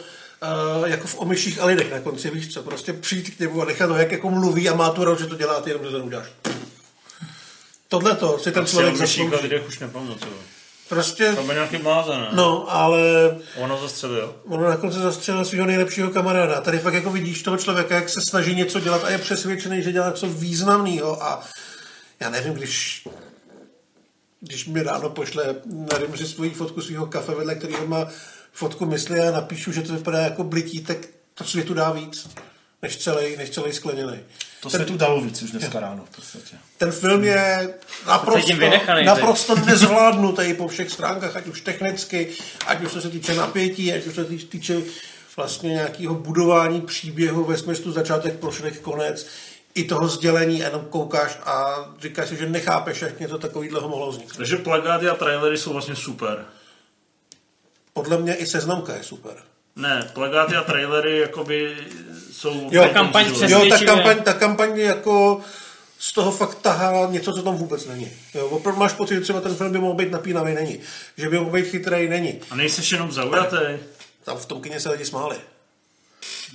Uh, jako v omyších a lidech na konci, víš co, prostě přijít k němu a nechat ho, jak jako mluví a má tu radu, že to dělá ty jenom to uděláš. Tohle to si ten člověk Prostě zaslouží. o lidech už nepamatuju. Prostě, To byl nějaký blázen, ne? no, ale Ono zastřelil. ono na konci zastřelil svého nejlepšího kamaráda. Tady fakt jako vidíš toho člověka, jak se snaží něco dělat a je přesvědčený, že dělá něco významného a já nevím, když když mi ráno pošle, nevím si svoji fotku svého kafe, vedle kterého má fotku mysli a napíšu, že to vypadá jako blití, tak to světu dá víc, než celý, než celý skleněný. To se tu dalo víc už dneska ráno v podstatě. Ten film je naprosto, naprosto nezvládnutý po všech stránkách, ať už technicky, ať už co se týče napětí, ať už se týče- týče vlastně nějakého budování příběhu ve smyslu začátek, prošlek, konec, i toho sdělení, jenom koukáš a říkáš si, že nechápeš, jak něco takového mohlo vzniknout. Takže plagáty a trailery jsou vlastně super. Podle mě i seznamka je super. Ne, plagáty a trailery jakoby jsou... Jo, kampaň Jo, ta kampaň, ta kampaň jako z toho fakt tahá něco, co tam vůbec není. Jo, opravdu máš pocit, že třeba ten film by mohl být napínavý, není. Že by mohl být chytrý, není. A nejseš jenom zaujatý. Tam v tom kině se lidi smáli.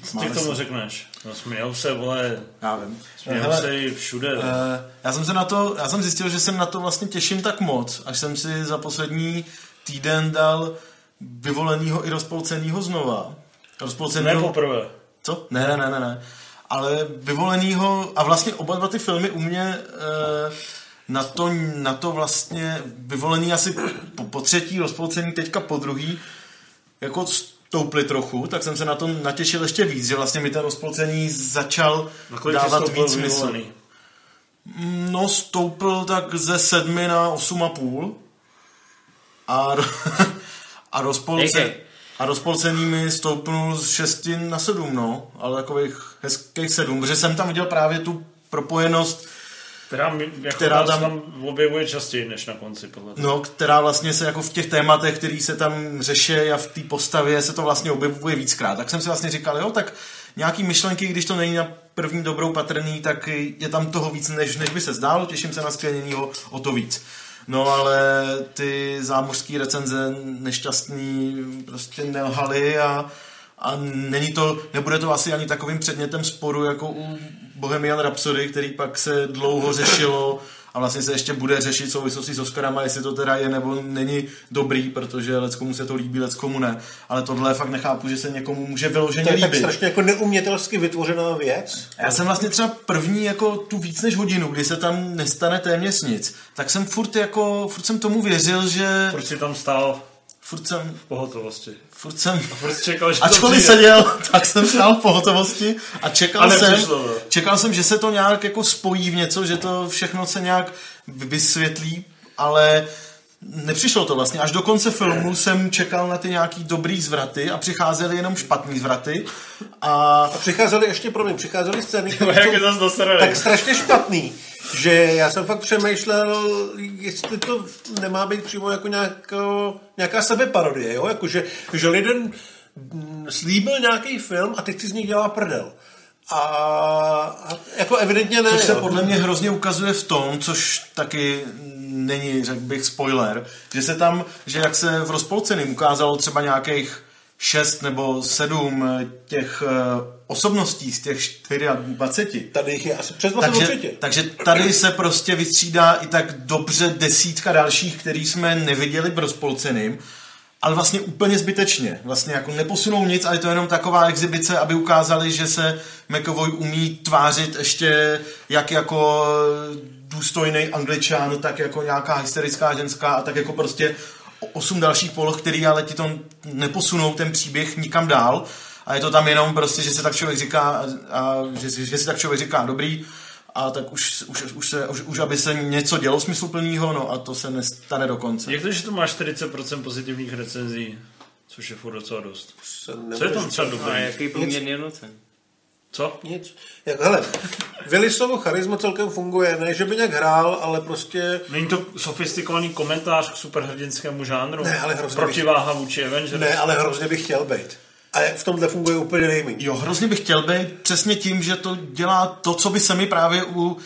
Co ty k tomu řekneš? No smějou se, vole, Já vím. smějou Hele, se i všude. Eh, já jsem se na to, já jsem zjistil, že jsem na to vlastně těším tak moc, až jsem si za poslední týden dal vyvolenýho i rozpolcenýho znova. ne Rozpolcenýho... poprvé. Co? Ne, ne, ne, ne, ne. Ale vyvolenýho, a vlastně oba dva ty filmy u mě e, na, to, na to vlastně vyvolený asi po, po třetí, rozpolcený teďka po druhý, jako stouply trochu, tak jsem se na to natěšil ještě víc, že vlastně mi ten rozpolcený začal Na kolik ti dávat víc smysl. vyvolený? No, stoupil tak ze sedmi na osm a půl. A, a, rozpolce, a rozpolcený mi stoupnul z šesti na sedm, no. Ale takových hezkých sedm, protože jsem tam viděl právě tu propojenost, Která, mi, jako Která tam- tam objevuje častěji než na konci. Podle toho. no, která vlastně se jako v těch tématech, který se tam řeší a v té postavě se to vlastně objevuje víckrát. Tak jsem si vlastně říkal, jo, tak nějaký myšlenky, když to není na první dobrou patrný, tak je tam toho víc, než, než by se zdálo. Těším se na skvěněnýho o to víc. No ale ty zámořský recenze nešťastný prostě nelhaly a, a není to, nebude to asi ani takovým předmětem sporu jako u Bohemian Rhapsody, který pak se dlouho řešilo a vlastně se ještě bude řešit v souvislosti s Oscarama, jestli to teda je nebo není dobrý, protože leckomu se to líbí, leckomu ne. Ale tohle fakt nechápu, že se někomu může vyloženě To je tak líbit. strašně jako neumětelsky vytvořená věc. Já jsem vlastně třeba první jako tu víc než hodinu, kdy se tam nestane téměř nic, tak jsem furt jako, furt jsem tomu věřil, že Proč jsi tam stál furt jsem, v pohotovosti? Furt jsem, Proč jsi čekal, že ačkoliv seděl, tak jsem stál v pohotovosti a čekal A jsem, nepřišlo čekal jsem, že se to nějak jako spojí v něco, že to všechno se nějak vysvětlí, ale nepřišlo to vlastně. Až do konce filmu jsem čekal na ty nějaký dobrý zvraty a přicházely jenom špatný zvraty a A přicházely ještě, promiň, přicházely scény, které jsou tak strašně špatný, že já jsem fakt přemýšlel, jestli to nemá být přímo jako nějako, nějaká sebeparodie, jo? Jako, že, že lidem slíbil nějaký film a teď si z něj dělá prdel. A, a jako evidentně ne. Což se podle mě hrozně ukazuje v tom, což taky není, řekl bych, spoiler, že se tam, že jak se v rozpolceným ukázalo třeba nějakých šest nebo sedm těch eh, osobností z těch 24, Tady jich je asi přes 20 takže, určitě. takže tady se prostě vystřídá i tak dobře desítka dalších, který jsme neviděli v rozpolceným, ale vlastně úplně zbytečně. Vlastně jako neposunou nic, ale je to jenom taková exibice, aby ukázali, že se McAvoy umí tvářit ještě jak jako důstojný angličan, tak jako nějaká hysterická ženská a tak jako prostě osm dalších poloh, který ale ti to neposunou ten příběh nikam dál. A je to tam jenom prostě, že se tak člověk říká, a, a že, že si tak člověk říká, dobrý, a tak už, už, už, se, už, už aby se něco dělo smysluplného, no a to se nestane do konce. Jak to, že to má 40% pozitivních recenzí? Což je furt docela dost. Co je tam třeba A dobrý? jaký průměrný hodnocen? Co? Nic. Jak, hele, Willisovo charisma celkem funguje, ne, že by nějak hrál, ale prostě Není to sofistikovaný komentář k superhrdinskému žánru? Ne, ale hrozně Protiváha vůči Avengers? ne, ale hrozně bych chtěl být. A v tomhle funguje úplně nejméně. Jo, hrozně bych chtěl být přesně tím, že to dělá to, co by se mi právě u,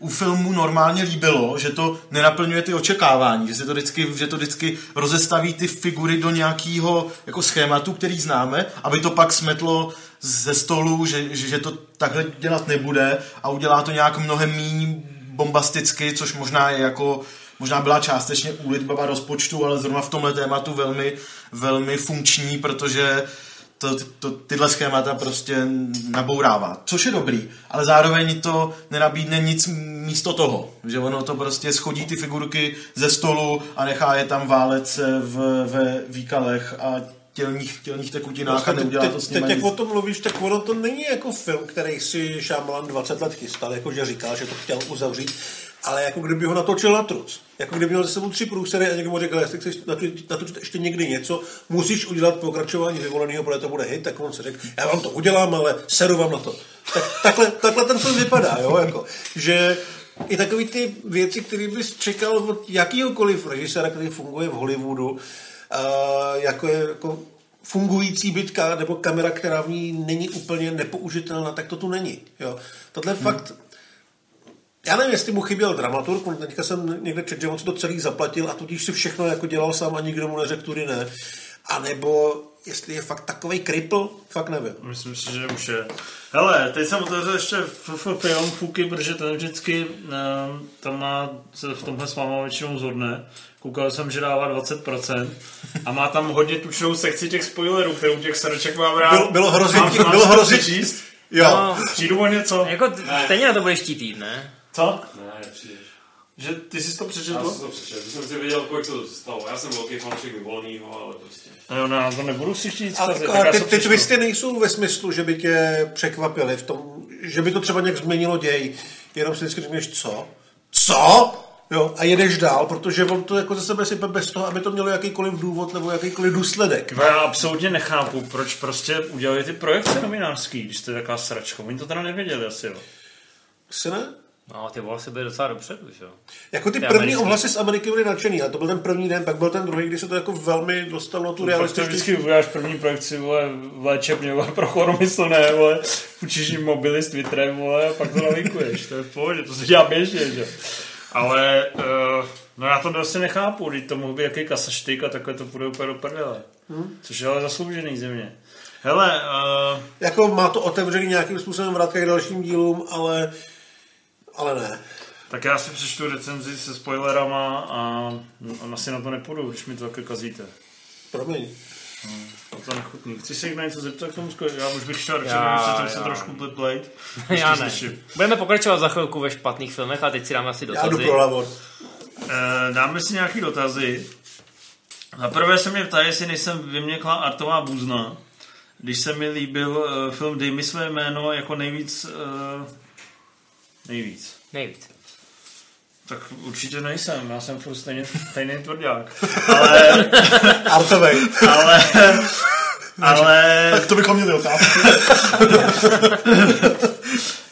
u filmu normálně líbilo, že to nenaplňuje ty očekávání, že, se to vždycky, že to vždycky rozestaví ty figury do nějakého jako schématu, který známe, aby to pak smetlo ze stolu, že, že, to takhle dělat nebude a udělá to nějak mnohem méně bombasticky, což možná je jako možná byla částečně úlitba rozpočtu, ale zrovna v tomhle tématu velmi, velmi funkční, protože to, to, tyhle schémata prostě nabourává. Což je dobrý, ale zároveň to nenabídne nic místo toho. Že ono to prostě schodí ty figurky ze stolu a nechá je tam válet se v, ve výkalech a tělních, tělních tekutinách a Prostě neudělá teď, to s teď, jak o tom mluvíš, tak ono to není jako film, který si Shyamalan 20 let chystal, jakože říkal, že to chtěl uzavřít, ale jako kdyby ho natočil na truc. Jako kdyby měl za sebou tři průsery a někdo mu řekl, jestli chceš natočit, natočit ještě někdy něco, musíš udělat pokračování vyvoleného, protože to bude hit, tak on se řekl, já vám to udělám, ale seru vám na to. Tak, takhle, takhle ten film vypadá, jo, jako, že i takový ty věci, které bys čekal od jakýhokoliv režiséra, který funguje v Hollywoodu, jako je jako fungující bytka nebo kamera, která v ní není úplně nepoužitelná, tak to tu není. Jo. Tohle hmm. fakt já nevím, jestli mu chyběl dramaturg, on teďka jsem někde četl, že on si to celý zaplatil a tudíž si všechno jako dělal sám a nikdo mu neřekl tudy ne. A nebo jestli je fakt takový kripl, fakt nevím. Myslím si, že už je. Hele, teď jsem otevřel ještě film Fuky, protože ten vždycky um, tam má, se v tomhle s váma většinou zhodne. Koukal jsem, že dává 20% a má tam hodně tučnou sekci těch spoilerů, kterou těch srdček mám rád. Bylo- bylo hrozně- bylo hrozně- přečíst? Jo. No, Přijdu o něco? jako stejně na to budeš chtít, ne? Co? Ne, nepřijdeš. Že ty jsi to Já přečetl? jsem to přečetl, jsem si věděl, kolik se to stalo. Já jsem velký fanček vyvolenýho, ale prostě. No jo, no, to nebudu si chtít Ale, tak já ty, to ty twisty nejsou ve smyslu, že by tě překvapili v tom, že by to třeba nějak změnilo děj. Jenom si vždycky řekneš, co? Co? Jo, a jedeš dál, protože on to jako ze sebe sype bez toho, aby to mělo jakýkoliv důvod nebo jakýkoliv důsledek. Já absolutně nechápu, proč prostě udělali ty projekce novinářský, když to je taková sračka. Oni to teda nevěděli asi, jo. Asi ne? No, ty vole se byly docela dopředu, že jo? Jako ty Ty první americký. ohlasy z Ameriky byly nadšený, a to byl ten první den, pak byl ten druhý, kdy se to jako velmi dostalo na tu Pak to realističtější vždycky uděláš první projekci, vole, léčebně, vole, pro choromyslné, vole, učíš jim mobily s Twitterem, vole, a pak to nalinkuješ, to je v pohodě, to se dělá běžně, že? Ale, uh, no já to vlastně nechápu, když to mohl být jaký kasaštyk a takhle to půjde úplně do prdele. Hmm. Což je ale zasloužený země. Hele, uh, Jako má to otevřený nějakým způsobem vrátka k dalším dílům, ale, ale ne. tak já si přečtu recenzi se spoilerama a no, asi na to nepůjdu, když mi to takhle kazíte. Promiň. Je to nechutný. Chci se jich na něco zeptat k tomu sko- Já už bych chtěl radši, Já, že jsem se trošku plejt. Já ne. Budeme pokračovat za chvilku ve špatných filmech a teď si dáme asi Já jdu dotazy. pro lavor. Eh, dáme si nějaký dotazy. Za prvé se mě ptá, jestli nejsem vyměklá artová buzna, když se mi líbil uh, film Dej mi své jméno jako nejvíc... Uh, nejvíc. Nejvíc. Tak určitě nejsem, já jsem furt stejně stejný tvrdák. Ale, Artovej. ale, ale Tak to bychom měli otázku.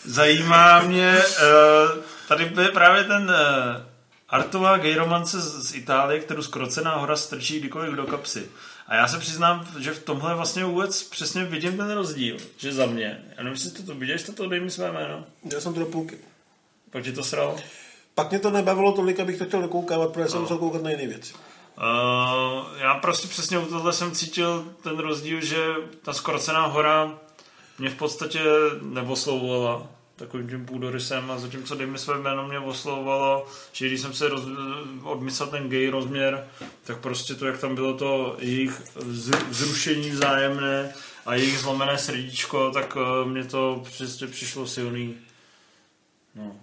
zajímá mě, uh, tady je právě ten uh, artová gay romance z, Itálie, kterou skrocená hora strčí kdykoliv do kapsy. A já se přiznám, že v tomhle vlastně vůbec přesně vidím ten rozdíl, že za mě. Já nevím, jestli to, to viděš, to, to dej mi své jméno. Já jsem to do půlky. Pak ti to sral. Pak mě to nebavilo tolik, abych to chtěl dokoukávat, protože jsem musel koukat na jiné věci. Uh, já prostě přesně u tohle jsem cítil ten rozdíl, že ta skrocená hora mě v podstatě neoslovovala takovým tím půdorysem a zatímco dej mi své jméno mě oslovovalo, že když jsem se roz, odmyslel ten gay rozměr, tak prostě to, jak tam bylo to jejich vzrušení vzájemné a jejich zlomené srdíčko, tak uh, mě to přesně přišlo silný. No.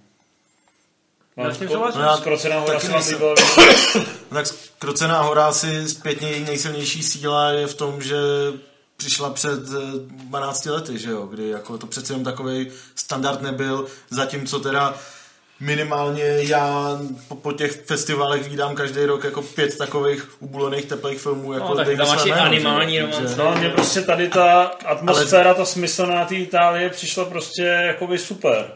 No já skrocená hora se. Tak Krocená hora asi zpětně její nejsilnější síla je v tom, že přišla před eh, 12 lety, že jo, kdy jako to přece jenom takový standard nebyl, zatímco teda minimálně já po, po těch festivalech vídám každý rok jako pět takových ubulených teplých filmů. Jako No, tak tam máš animální že? romance. No, mně prostě tady ta atmosféra, ta smyslná té Itálie přišla prostě jakoby super.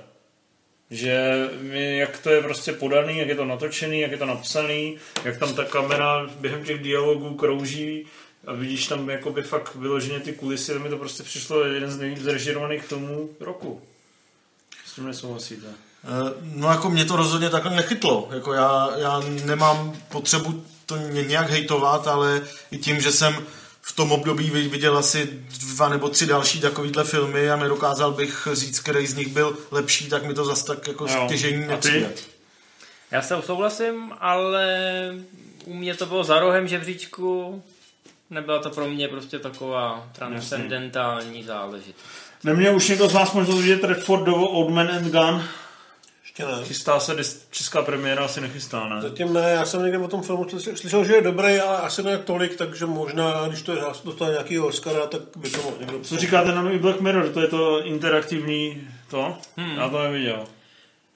Že jak to je prostě podaný, jak je to natočený, jak je to napsaný, jak tam ta kamera během těch dialogů krouží a vidíš tam jakoby fakt vyloženě ty kulisy, to mi to prostě přišlo jeden z nejvíc zrežirovaných filmů roku. S tím nesouhlasíte. Eh, No jako mě to rozhodně takhle nechytlo. Jako já, já nemám potřebu to ně- nějak hejtovat, ale i tím, že jsem v tom období vi- viděl asi dva nebo tři další takovýhle filmy a nedokázal bych říct, který z nich byl lepší, tak mi to zas tak jako Jo. stěžení nepřijde. Já se souhlasím, ale u mě to bylo za rohem žebříčku. Nebyla to pro mě prostě taková transcendentální záležitost. Neměl už někdo z vás možnost vidět Redfordovo Old Man and Gun? Ještě ne. Chystá se, dis- česká premiéra asi nechystá, ne? Zatím ne, já jsem někde o tom filmu slyšel- slyšel, že je dobrý, ale asi ne tolik, takže možná, když to je dostane nějaký Oscara, tak by to mohl někdo Co říkáte na nový Black Mirror? To je to interaktivní to? Hmm. Já to neviděl.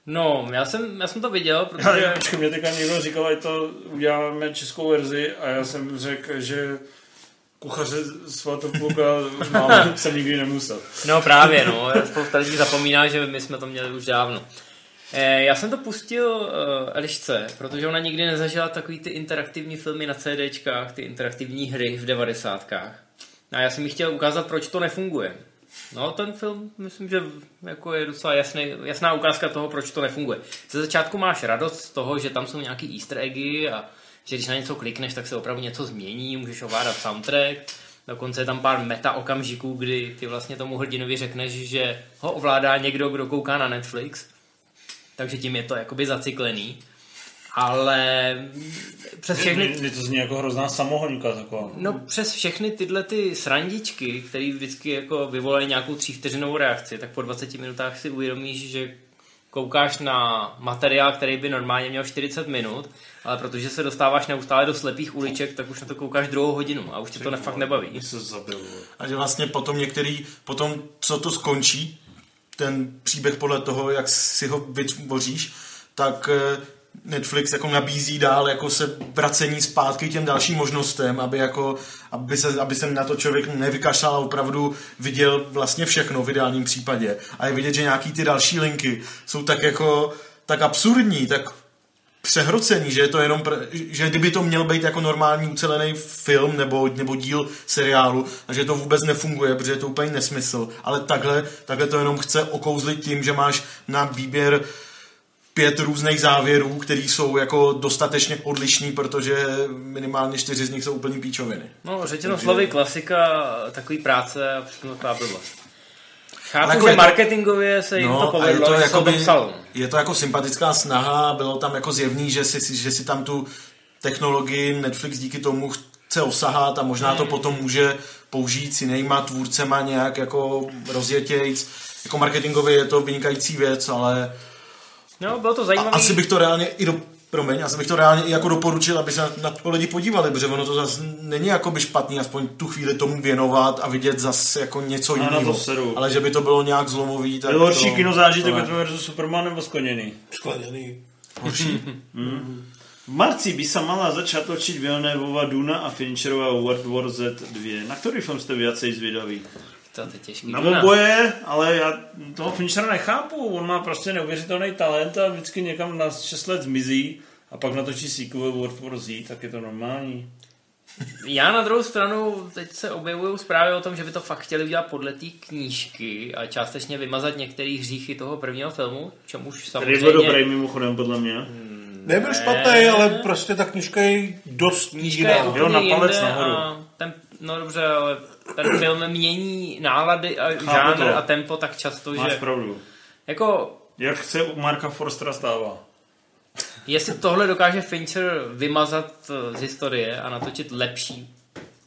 No, já jsem, já jsem to viděl, Já, protože... já, počkej, mě teďka někdo říkal, ať to uděláme českou verzi a já jsem řekl, že kuchaře svatopluka už máme, jsem nikdy nemusel. No právě, no. Spousta lidí zapomíná, že my jsme to měli už dávno. Eh, Já jsem to pustil uh, Elišce, protože ona nikdy nezažila takový ty interaktivní filmy na CDčkách, ty interaktivní hry v devadesátkách. A já jsem jí chtěl ukázat, proč to nefunguje. No, ten film, myslím, že jako je docela jasný, jasná ukázka toho, proč to nefunguje. Ze začátku máš radost z toho, že tam jsou nějaký easter eggy a že když na něco klikneš, tak se opravdu něco změní, můžeš ovládat soundtrack. Dokonce je tam pár meta okamžiků, kdy ty vlastně tomu hrdinovi řekneš, že ho ovládá někdo, kdo kouká na Netflix. Takže tím je to jakoby zacyklený. Ale přes všechny... Mně to zní jako hrozná samohoňka taková. No přes všechny tyhle ty srandičky, které vždycky jako vyvolají nějakou třívteřinovou reakci, tak po 20 minutách si uvědomíš, že koukáš na materiál, který by normálně měl 40 minut, ale protože se dostáváš neustále do slepých uliček, tak už na to koukáš druhou hodinu a už tě to ne, fakt nebaví. Mě se zabil. A že vlastně potom některý, potom co to skončí, ten příběh podle toho, jak si ho vytvoříš, tak eh, Netflix jako nabízí dál jako se vracení zpátky těm dalším možnostem, aby, jako, aby, se, aby se na to člověk nevykašlal a opravdu viděl vlastně všechno v ideálním případě. A je vidět, že nějaký ty další linky jsou tak jako tak absurdní, tak přehrocený, že je to jenom, pr- že kdyby to měl být jako normální ucelený film nebo, nebo díl seriálu, a že to vůbec nefunguje, protože je to úplně nesmysl, ale takhle, takhle to jenom chce okouzlit tím, že máš na výběr pět různých závěrů, které jsou jako dostatečně odlišný, protože minimálně čtyři z nich jsou úplný píčoviny. No, řečeno slovy klasika, takový práce a přitom taková blbost. Chápu, jako že je to- marketingově se jim to No, je povedlo, to, že se o jakoby, tom psalo. je to jako sympatická snaha, bylo tam jako zjevný, že si, že si tam tu technologii Netflix díky tomu chce osahat a možná to potom může použít s jinýma tvůrcema nějak jako rozjetějc. Jako marketingově je to vynikající věc, ale No, bylo to zajímavé. asi bych to reálně i do, promiň, asi bych to reálně i jako doporučil, aby se na, na to lidi podívali, protože ono to zase není jako by špatný, aspoň tu chvíli tomu věnovat a vidět zase jako něco to jiného. seru. Ale že by to bylo nějak zlomový, tak Byl horší to, kinozážitek to ne. Batman vs. Superman nebo skleněný? skleněný. V marci by se mala začať točiť Villeneuveova Duna a Fincherova World War Z 2. Na který film jste viacej zvědaví? To je těžký. Na oboje, ale já toho Finchera nechápu. On má prostě neuvěřitelný talent a vždycky někam na 6 let zmizí a pak natočí sequel World War Z, tak je to normální. Já na druhou stranu teď se objevují zprávy o tom, že by to fakt chtěli udělat podle té knížky a částečně vymazat některé hříchy toho prvního filmu, čemuž Který samozřejmě... byl dobrý mimochodem, podle mě. Nebyl špatný, ale prostě ta knížka je dost Knížka je Jo, na palec nahoru. a ten, no dobře, ale ten film mění nálady a žánr to. a tempo tak často, Máš že pravdu. jako Jak se u Marka Forstera stává. jestli tohle dokáže Fincher vymazat eh, z historie a natočit lepší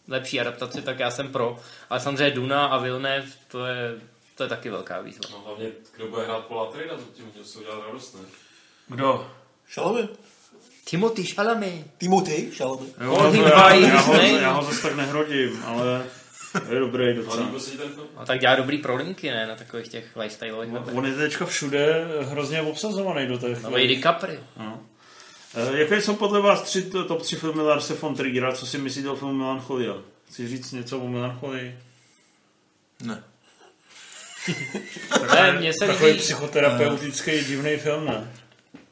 lepší adaptaci, tak já jsem pro. Ale samozřejmě Duna a Villeneuve, to je, to je taky velká výzva. No hlavně, kdo bude hrát Paula Trejda, to tím to se udělat radost, ne? Kdo? Šalamy. Timothy Chalamet. Timothy Šalamy. Jo, him já, by já, ho, já ho zase tak nehrodím, ale Je dobrý A docela. film? No, tak dělá dobrý prolinky, ne? Na takových těch lifestyleových webech. On je teďka všude hrozně obsazovaný do těch. Nový DiCaprio. No. Eh, Jaké jsou podle vás tři, top 3 filmy Larse von Triggera? Co si myslíte o filmu Melancholia? Chci říct něco o Melancholii? Ne. Ne, mně se Takový líbí, psychoterapeutický divný film, ne?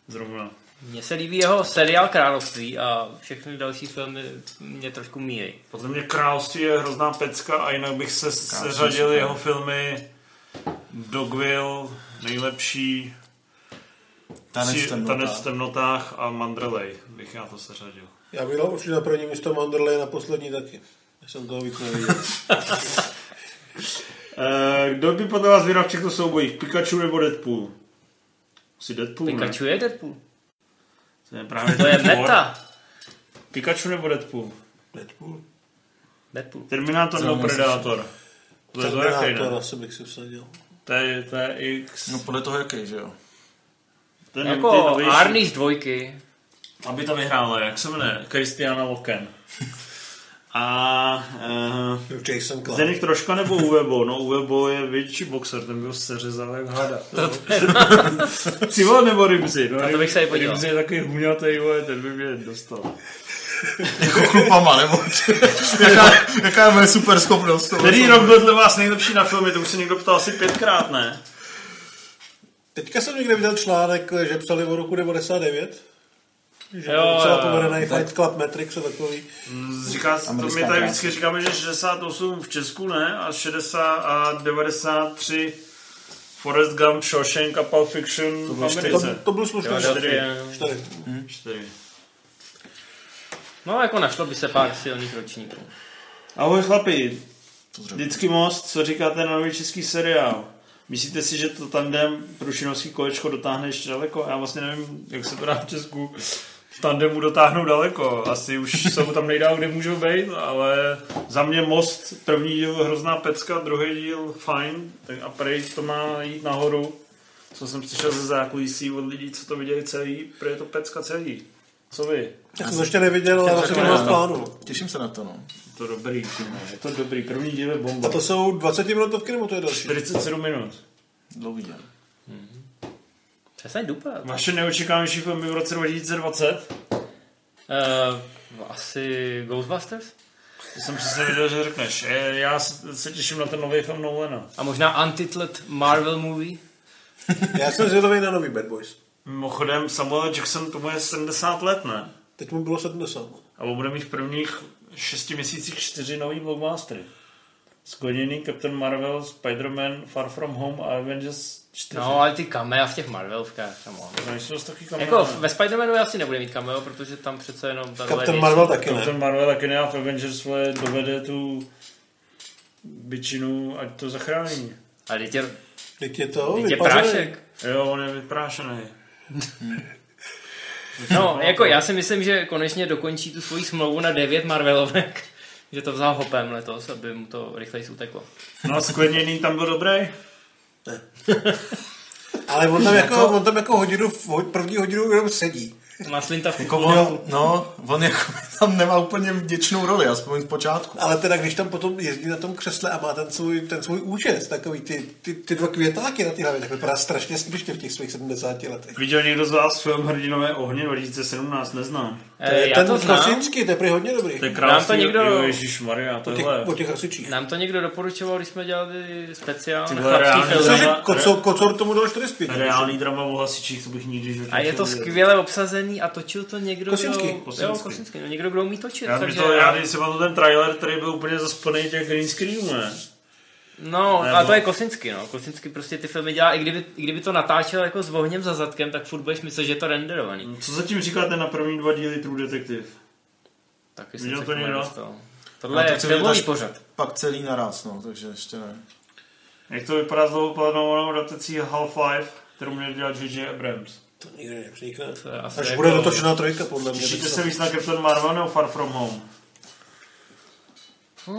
Zrovna. Mně se líbí jeho seriál Království a všechny další filmy mě trošku míjejí. Podle mě Království je hrozná pecka a jinak bych se seřadil jeho filmy Dogville, nejlepší, Tanec v temnotách. Tanec v temnotách a Mandrelej bych já to seřadil. Já bych dal určitě na první místo Manderley na poslední taky. Já jsem toho víc neviděl. Eh, Kdo by podle vás vyhrál v těchto soubojích? Pikachu nebo Deadpool? Asi Deadpool, ne? Pikachu je Deadpool. To je právě To je meta. Pikachu nebo Deadpool? Deadpool. Deadpool. Terminátor nebo Predator? To je to jaký, ne? asi bych si vsadil. To je, to je X. No podle toho jaký, že jo? Ten, Jako. Arnie z dvojky. Aby to vyhrála, jak se jmenuje? Christiana Loken. A uh, Jason Clark. Zdeněk Troška nebo Uwe Boll? No Uwe Boll je větší boxer, ten byl seřezal jak hada. Civil nebo Rimzy? No, to bych se i podíval. Rimzy je takový huňatý, vole, ten by mě dostal. Jako chlupama, nebo jaká, jaká je moje super schopnost? toho? Který rok byl dle vás nejlepší na filmy? To už se někdo ptal asi pětkrát, ne? Teďka jsem někde viděl článek, že psali o roku 99. Že Jo, jo, docela povedený Fight Club Matrix a takový. Říká, to my tady vždycky říkáme, že 68 v Česku, ne? A 60 a 93 Forrest Gump, Shawshank a Pulp Fiction v To, Americe. to byl slušný. Philadelphia. Čtyři. Čtyři. No jako našlo by se pár silných ročníků. Ahoj chlapi, vždycky most, co říkáte na nový český seriál? Myslíte si, že to tandem Prušinovský kolečko dotáhne ještě daleko? Já vlastně nevím, jak se to dá v Česku v tandemu dotáhnout daleko. Asi už jsou tam nejdál, kde můžou být, ale za mě most, první díl hrozná pecka, druhý díl fajn, tak a prej to má jít nahoru. Co jsem slyšel ze zákulisí od lidí, co to viděli celý, prej je to pecka celý. Co vy? Já jsem to ještě neviděl, ale vlastně to takový mám v plánu. Těším se na to, no. Je to dobrý, je to dobrý. První díl je A bomba. to jsou 20 minutovky nebo to je další? 47 minut. Dlouhý den. Přestaň dupat. Vaše neočekávanější filmy v roce 2020? Uh, asi Ghostbusters? To jsem přesně věděl, že řekneš. Já se těším na ten nový film Nolana. A možná Untitled Marvel movie? Já jsem zvědavý na nový Bad Boys. Mimochodem, Samuel Jackson tomu je 70 let, ne? Teď mu bylo 70. A bude mít v prvních šesti měsících čtyři nový blockbustery. Skloněný Captain Marvel, Spider-Man, Far From Home a Avengers 4. No, ale ty camea v těch Marvelovkách, to nejsou zase taky Jako kamenné. ve Spider-Manu asi nebude mít cameo, protože tam přece jenom... Captain. Marvel taky ne. Captain Marvel taky ne a v Avengers vole, dovede tu bičinu, ať to zachrání. A teď je, Teď je to teď je prášek. Jo, on je vyprášený. No, jako já si myslím, že konečně dokončí tu svoji smlouvu na 9 Marvelovek. Že to vzal hopem letos, aby mu to rychleji uteklo. No a skleněný tam byl dobrý? Ale on tam jako, on tam jako hodinu, první hodinu jenom sedí. Má slinta v Jako on, no, on jako tam nemá úplně vděčnou roli, aspoň v počátku. Ale teda, když tam potom jezdí na tom křesle a má ten svůj, ten svůj účes, takový ty, ty, ty dva květáky na té hlavě, tak vypadá strašně směšně v těch svých 70 letech. Viděl někdo z vás film Hrdinové ohně 2017? Neznám. To je já ten to. Kosinský, to je prý hodně dobrý. To je Nám krásný, to někdo- jo, Ježíš Maria, O těch, tohle. o těch hasičích. Nám to někdo doporučoval, když jsme dělali speciál Ty film. Cože, Drama- kocor, kocor tomu dal 4 zpět. Reálný drama o hasičích, to bych nikdy A je to skvěle obsazený a točil to někdo, Kosinský. kdo... Kosinský. Jo, Kosinský. No, někdo, kdo umí točit. Já, takže to, já když si pamatuju ten trailer, který byl úplně zasplný těch green screenů, ne? No, Nebo- a to je Kosinský, no. Kosinský prostě ty filmy dělá, i kdyby, i kdyby to natáčel jako s ohněm za zadkem, tak furt budeš myslet, že je to renderovaný. Co zatím říkáte na první dva díly True Detective? Taky Viděl jsem to se někdo? Já Tohle to je filmový pořad. Pak celý naraz, no, takže ještě ne. Jak to vypadá s dlouhoplánovanou adaptací Half-Life, kterou měl dělat J.J. Abrams? To nikdy nepřinikne. To asi Až jako- bude dotočená trojka, podle mě. Těšíte se víc na Captain Marvel nebo Far From Home?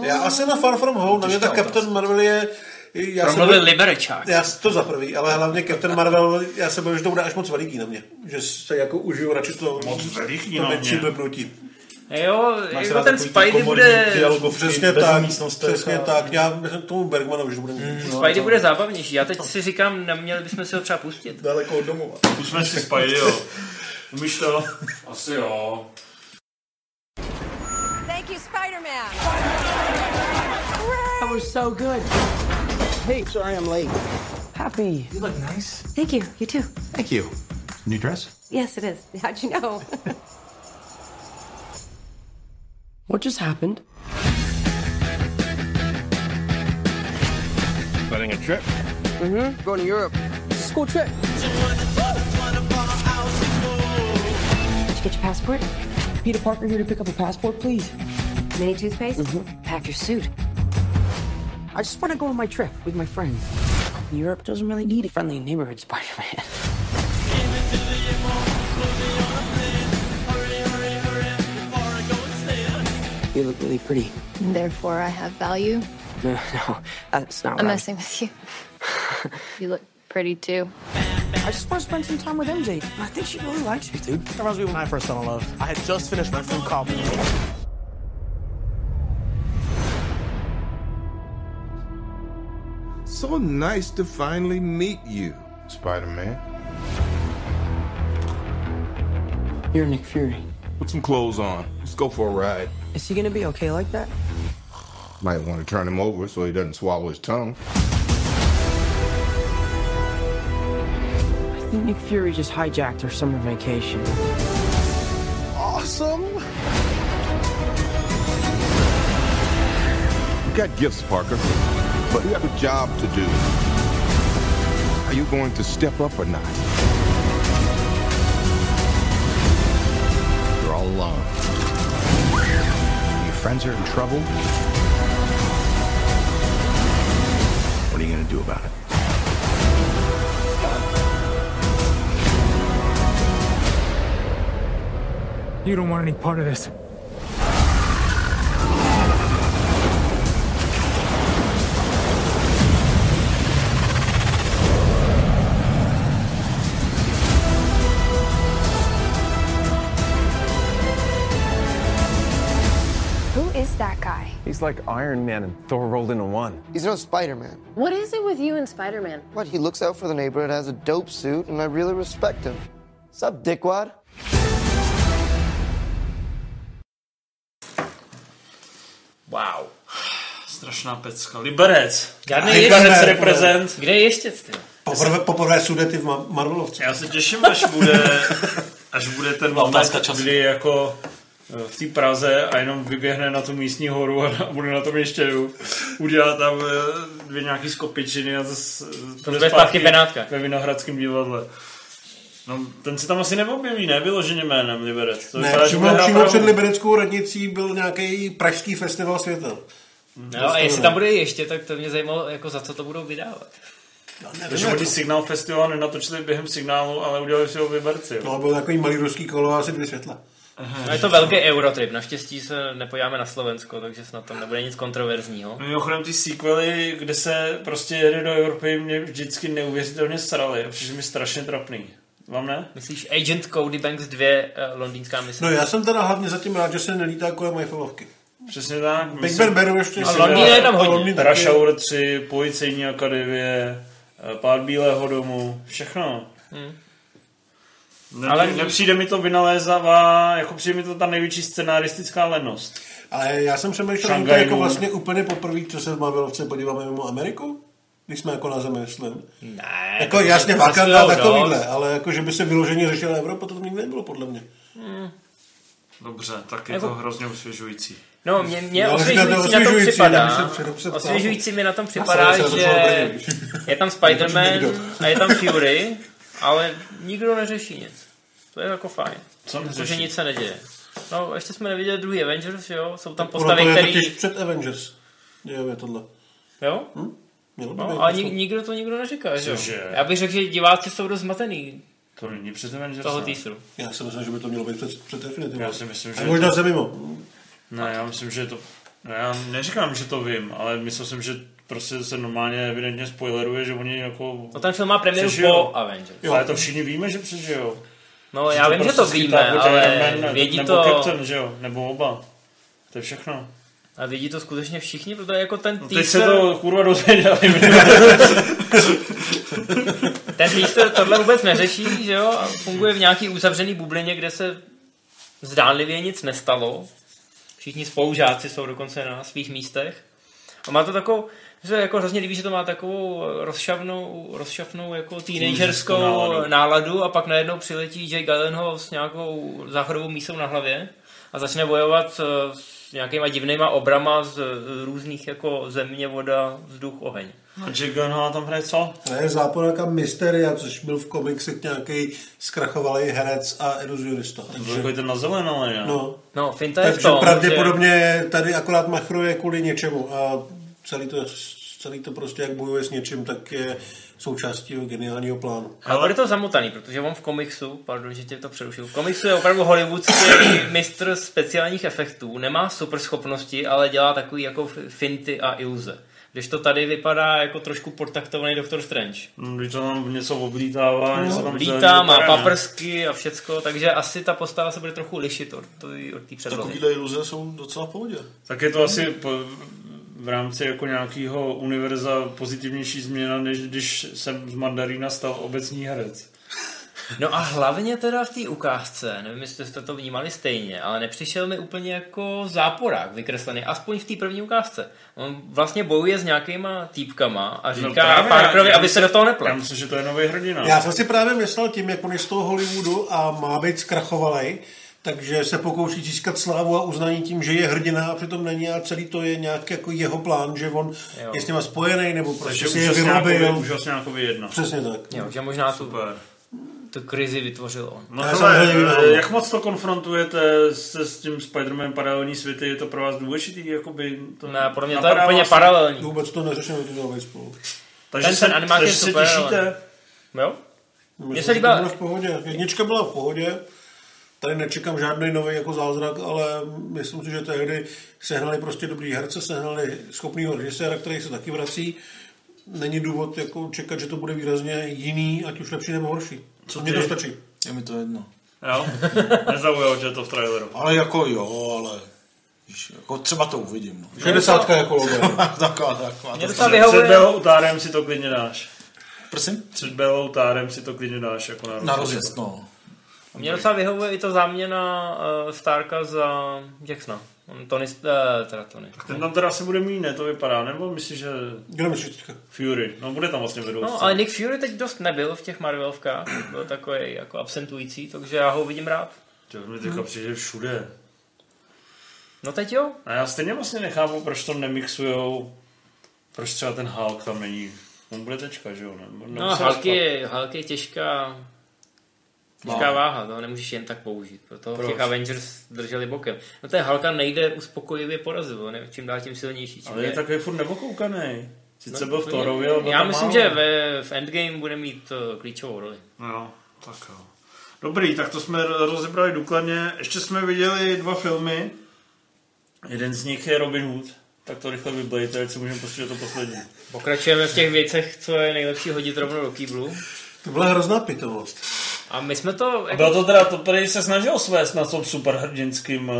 Já asi na Far From Home, na mě ta Captain Marvel je... Já se bojím, Liberečák. já to za prvý, ale hlavně Captain Marvel, já se bojím, že to bude až moc veliký na mě. Že se jako užiju radši to, Moc veliký to na menší mě. blbnutí. Jo, Máš jako ten Spidey bude... dialogovky Přesně tak, přesně a- tak. Já myslím tomu Bergmanovi, že bude mít. No, Spidey bude zábavnější. Já teď si říkám, neměli bychom si ho třeba pustit. Daleko od domova. Pusme si Spidey, jo. Umíš to? Asi jo. Thank you, Spider-Man. That was so good. Hey, sorry I'm late. Happy. You look nice. Thank you. You too. Thank you. New dress? Yes, it is. How'd you know? What just happened? Planning a trip? Mm-hmm. Going to Europe. It's a school trip. Did you get your passport? Peter Parker here to pick up a passport, please. Mini toothpaste? Pack your suit. I just want to go on my trip with my friends. Europe doesn't really need a friendly neighborhood Spider-Man. You look really pretty. Therefore, I have value. No, no, that's not I'm right. messing with you. you look pretty too. I just want to spend some time with MJ. I think she really likes me, dude. That reminds me when I first fell in love. I had just finished my food copy. So nice to finally meet you, Spider Man. You're Nick Fury. Put some clothes on. Let's go for a ride. Is he gonna be okay like that? Might want to turn him over so he doesn't swallow his tongue. I think Nick Fury just hijacked our summer vacation. Awesome! You got gifts, Parker, but you have a job to do. Are you going to step up or not? You're all alone. Your friends are in trouble. What are you going to do about it? You don't want any part of this. He's like Iron Man and Thor rolled into one. He's no Spider-Man. What is it with you and Spider-Man? What? He looks out for the neighborhood, has a dope suit, and I really respect him. What's up, dickwad? Wow. Strašná pecka. Liberec. Žádný Liberec ještě- reprezent. Kde je ještě ty? Poprvé, poprvé sudety v Ma- Marvelovce. Já se těším, až bude, až bude ten moment, kdy jako v té Praze a jenom vyběhne na tu místní horu a bude na tom ještě udělat tam eh, dvě nějaký skopičiny a zase to bude zpátky Benátka. ve Vinohradském divadle. No, ten se tam asi neobjeví, ne? Vyloženě jménem Liberec. To Ne, přímo, přímo před Libereckou radnicí byl nějaký pražský festival světel. No a jestli tam bude ještě, tak to mě zajímalo, jako za co to budou vydávat. Takže oni signál festival nenatočili během signálu, ale udělali si ho v Liberci. jo. No, byl takový malý ruský kolo a asi dvě světla. No je to velký eurotrip, naštěstí se nepodíváme na Slovensko, takže snad tam nebude nic kontroverzního. Mimochodem ty sequely, kde se prostě jede do Evropy, mě vždycky neuvěřitelně srali a přišli mi strašně trapný. Vám ne? Myslíš Agent Cody Banks 2, uh, londýnská mise? No já jsem teda hlavně zatím rád, že se nelítá kolem Eiffelovky. Přesně tak. Big Ben beru ještě. A Londýn že- je tam hodně. Rush Hour 3, Policejní akademie, eh, Pád Bílého domu, všechno. Hmm. Ne, Ale- nepřijde mi to vynalézavá, jako přijde mi to ta největší scenaristická lenost. Ale já jsem přemýšlel, že to jako vlastně úplně poprvé, co se v Marvelovce podíváme mimo Ameriku. Když jsme jako na zemi, myslím. Ne. Jako to- jasně to Wakanda takovýhle, dost. ale jako, že by se vyloženě řešila Evropa, to tam nikdy nebylo, podle mě. Dobře, tak je Jako- to hrozně osvěžující. No, mě, mě No, osvěžující na tom připadá. se. Osvěžující mi na tom připadá, že je tam Spider-Man a je tam Fury, ale nikdo neřeší nic. To je jako fajn. Co Protože neřeší? nic se neděje. No, ještě jsme neviděli druhý Avengers, jo? Jsou tam Ono postavy, je který... totiž před Avengers. Jo, je tohle. Jo? Mělo by No, ale něco. ni- nikdo to nikdo neříká, že jo? Já bych řekl, že diváci jsou dost zmatený To není před Avengers. toho teaseru. Já si myslím, že by to mělo být před, před Infinity Já si myslím, že A je možná to- se mimo. Ne, já myslím, že je to... No, já neříkám, že to vím, ale myslel jsem, že prostě se normálně evidentně spoileruje, že oni jako... No ten film má premiéru po Avengers. Ale to všichni víme, že přežijou. No, já vím, že to skýtá víme, buď ale Man, vědí nebo to- Captain, že jo? Nebo oba. To je všechno. A vidí to skutečně všichni, protože jako ten No, teaser... teď se to kurva dozvěděli. Ten teaser tohle vůbec neřeší, že jo? A funguje v nějaký uzavřený bublině, kde se zdánlivě nic nestalo. Všichni spolužáci jsou dokonce na svých místech. A má to takovou, že se jako hrozně líbí, že to má takovou rozšavnou, rozšafnou jako teenagerskou náladu. náladu. a pak najednou přiletí Jay Gyllenhaal s nějakou záchodovou mísou na hlavě a začne bojovat eh, s nějakýma divnýma obrama z různých jako země, voda, vzduch, oheň. A Jake Gyllenhaal tam hraje co? Ne, záporka Mysteria, což byl v komiksech nějaký zkrachovalý herec a iluzionista. To byl takový ten na zelenou, ale ne? No, No, finta je v takže tom, pravděpodobně tady akorát machruje kvůli něčemu a celý to, celý to prostě, jak bojuje s něčím, tak je součástí jeho geniálního plánu. Ale bude to zamotaný, protože on v komiksu, pardon, že tě to přerušil, v komiksu je opravdu hollywoodský mistr speciálních efektů, nemá super schopnosti, ale dělá takový jako finty a iluze. Když to tady vypadá jako trošku podtaktovaný Doctor Strange. No, Když to tam něco oblítává, něco tam Lítá, zeleně má vypadá, paprsky a všecko, takže asi ta postava se bude trochu lišit od, od, od té předlohy. Takovýhle iluze jsou docela v pohodě. Tak je to asi po, v rámci jako nějakého univerza pozitivnější změna, než když jsem z Mandarína stal obecní herec. No a hlavně teda v té ukázce, nevím, jestli jste to vnímali stejně, ale nepřišel mi úplně jako záporák vykreslený, aspoň v té první ukázce. On vlastně bojuje s nějakýma týpkama a říká no právě, Parkerovi, já aby se do toho Já neplet. myslím, že to je nový hrdina. Já jsem si právě myslel tím, jak on je z toho Hollywoodu a má být zkrachovalej, takže se pokouší získat slávu a uznání tím, že je hrdina a přitom není a celý to je nějak jako jeho plán, že on Jo. je s něma spojený nebo prostě Takže si je vyrobil. úžasňákovi jedna. Přesně tak. Jo, že možná tu, Super. tu krizi vytvořil on. No Já hele, jak moc to konfrontujete se s tím Spider-Man paralelní světy? Je to pro vás důležitý? Jakoby to Ne, podle mě to je úplně vás? paralelní. Vůbec to neřešíme, ty dávají spolu. Takže Ten- se, ten je takže se super, těšíte? ale- Jo? Mně se se líbila- líbila... v pohodě. Jednička byla v pohodě, tady nečekám žádný nový jako zázrak, ale myslím si, že tehdy sehnali prostě dobrý herce, sehnali schopného režiséra, který se taky vrací. Není důvod jako čekat, že to bude výrazně jiný, ať už lepší nebo horší. Co Mně ty? to stačí. Je mi to jedno. Jo? Nezaujalo tě to v traileru. Ale jako jo, ale víš, jako třeba to uvidím. No. 60 jako logo. taková, taková. Mě to- Před vyhovuje, Bellou tárem si to klidně dáš. Prosím? Před Bellou tárem si to klidně dáš. Jako na, Na rozjezd, no. Mě docela vyhovuje i to záměna uh, Starka za Jacksona. On Tony, uh, teda Tony. Ten tam teda asi bude mít, ne? To vypadá. Nebo myslíš, že Kdo myslíš teďka? Fury. No bude tam vlastně vedoucí. No, ale Nick Fury teď dost nebyl v těch Marvelovkách. Byl takový jako absentující, takže já ho vidím rád. To mi teďka přijde všude. No teď jo. A já stejně vlastně nechápu, proč to nemixujou. Proč třeba ten Hulk tam není. On bude tečka, že jo? Ne? No, Hulk je, Hulk je těžká, těžká No. váha, to nemůžeš jen tak použít. Proto Proč? těch Avengers drželi bokem. No to je Hulka nejde uspokojivě porazit, on je čím dál tím silnější. Čím Ale je takový furt nebokoukaný. Sice No, byl v to Thorovi, je- ale Já myslím, málo. že ve, v Endgame bude mít uh, klíčovou roli. No, tak jo. Dobrý, tak to jsme rozebrali důkladně. Ještě jsme viděli dva filmy. Jeden z nich je Robin Hood. Tak to rychle vyblejte, ať si můžeme pustit to poslední. Pokračujeme v těch věcech, co je nejlepší hodit rovnou do kýblu. To byla hrozná pitomost. A my jsme to... A bylo to teda, to tady se snažil svést na tom superhrdinským uh,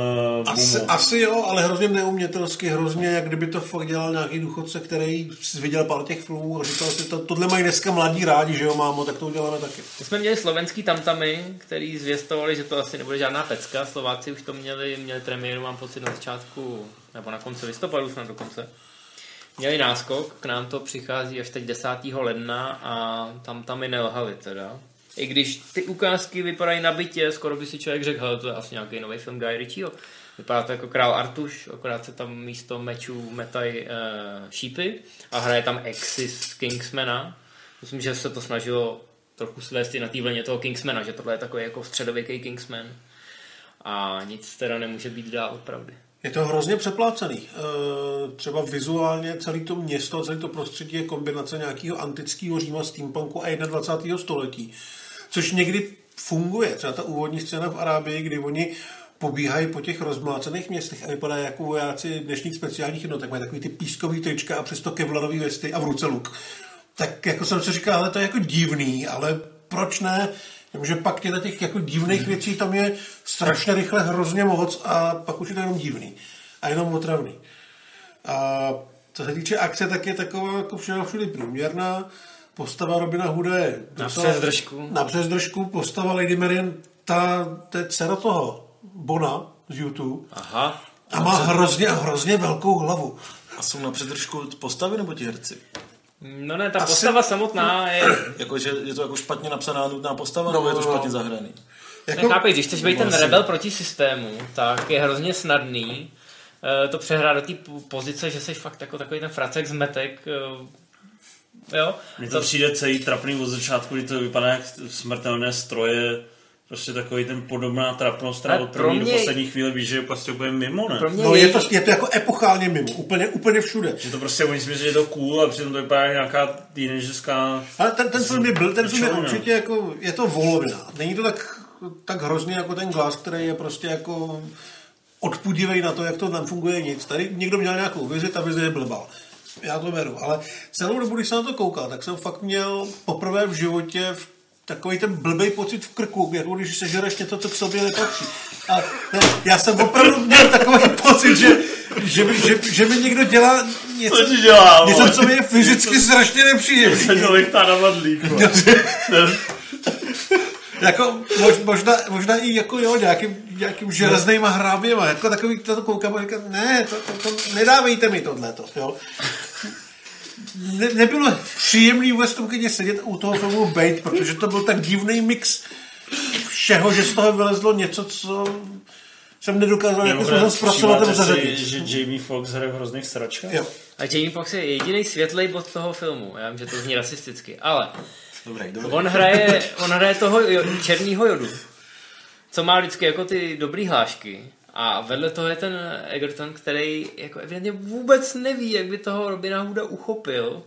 Asi, boomu. asi jo, ale hrozně neumětelsky, hrozně, jak kdyby to fakt dělal nějaký důchodce, který si viděl pár těch filmů a říkal si, to, tohle mají dneska mladí rádi, že jo, mámo, tak to uděláme taky. My jsme měli slovenský tamtamy, který zvěstovali, že to asi nebude žádná pecka. Slováci už to měli, měli premiéru, mám pocit, na začátku, nebo na konci listopadu snad dokonce. Měli náskok, k nám to přichází až teď 10. ledna a tam tam i nelhali teda. I když ty ukázky vypadají nabitě, skoro by si člověk řekl, hele, to je asi nějaký nový film Guy Ritchieho. Vypadá to jako král Artuš, akorát se tam místo mečů metají uh, šípy a hraje tam Exis Kingsmana. Myslím, že se to snažilo trochu svést i na té vlně toho Kingsmana, že tohle je takový jako středověký Kingsman. A nic teda nemůže být dál od pravdy. Je to hrozně přeplácený. E, třeba vizuálně celé to město, celé to prostředí je kombinace nějakého antického Říma, steampunku a 21. století. Což někdy funguje. Třeba ta úvodní scéna v Arábii, kdy oni pobíhají po těch rozmlácených městech a vypadají jako vojáci dnešních speciálních jednotek. Mají takový ty pískový trička a přesto kevlarový vesty a v ruce luk. Tak jako jsem si říkal, ale to je jako divný, ale proč ne? Takže pak těch těch jako divných věcí tam je strašně rychle hrozně moc a pak už je to jenom divný. A jenom otravný. A co se týče akce, tak je taková jako všeho všude průměrná. Postava Robina Hooda je Na docela- přes držku. Na přes držku. Postava Lady Marian, ta, to je dcera toho Bona z YouTube. Aha. A má hrozně, hrozně velkou hlavu. A jsou na předržku postavy nebo ti herci? No ne, ta Asi- postava samotná je... Jako, že je to jako špatně napsaná nutná postava, No, nebo je to no, no. špatně zahraný? Jako- Nechápej, když chceš být ten rebel proti systému, tak je hrozně snadný eh, to přehrát do té pozice, že jsi fakt jako takový ten fracek zmetek, eh, jo? Mně to přijde celý trapný od začátku, kdy to vypadá jak smrtelné stroje, prostě takový ten podobná trapnost, která Ale od první mě- do poslední chvíle víš, že je prostě úplně mimo, ne? Pro mě No je- je to, je to jako epochálně mimo, úplně, úplně všude. Že to prostě oni si myslí, že je to cool a přitom to vypadá jak nějaká teenagerská... Ale ten, ten film je byl, ten film je určitě jako, je to volovina. Není to tak, tak hrozně jako ten glas, který je prostě jako odpudivej na to, jak to tam funguje nic. Tady někdo měl nějakou vizi, ta vize je blbal. Já to beru, ale celou dobu, když jsem na to koukal, tak jsem fakt měl poprvé v životě v takový ten blbý pocit v krku, jako když sežereš něco, co k sobě nepatří. A ne, já jsem opravdu měl takový pocit, že, že, mi, že, že mi někdo dělá něco, Co dělá, něco co mi je fyzicky strašně nepříjemné. Se to lechtá na vadlík, vole. Jako, mož, možná, možná i jako jo, nějakým, nějakým železnýma hráběma, jako takový, to koukám a říkám, ne, to, to, to, nedávejte mi tohleto, jo. Ne, nebylo příjemný vůbec tom sedět u toho filmu Bait, protože to byl tak divný mix všeho, že z toho vylezlo něco, co jsem nedokázal jako způsobem zpracovat nebo zařadit. že Jamie Foxx hraje v hrozných sračkách? Jo. A Jamie Foxx je jediný světlej bod toho filmu. Já vím, že to zní rasisticky, ale Dobrý, dobrý. on hraje, on hraje toho jo, černýho jodu, co má vždycky jako ty dobrý hlášky. A vedle toho je ten Egerton, který jako evidentně vůbec neví, jak by toho Robina Hooda uchopil.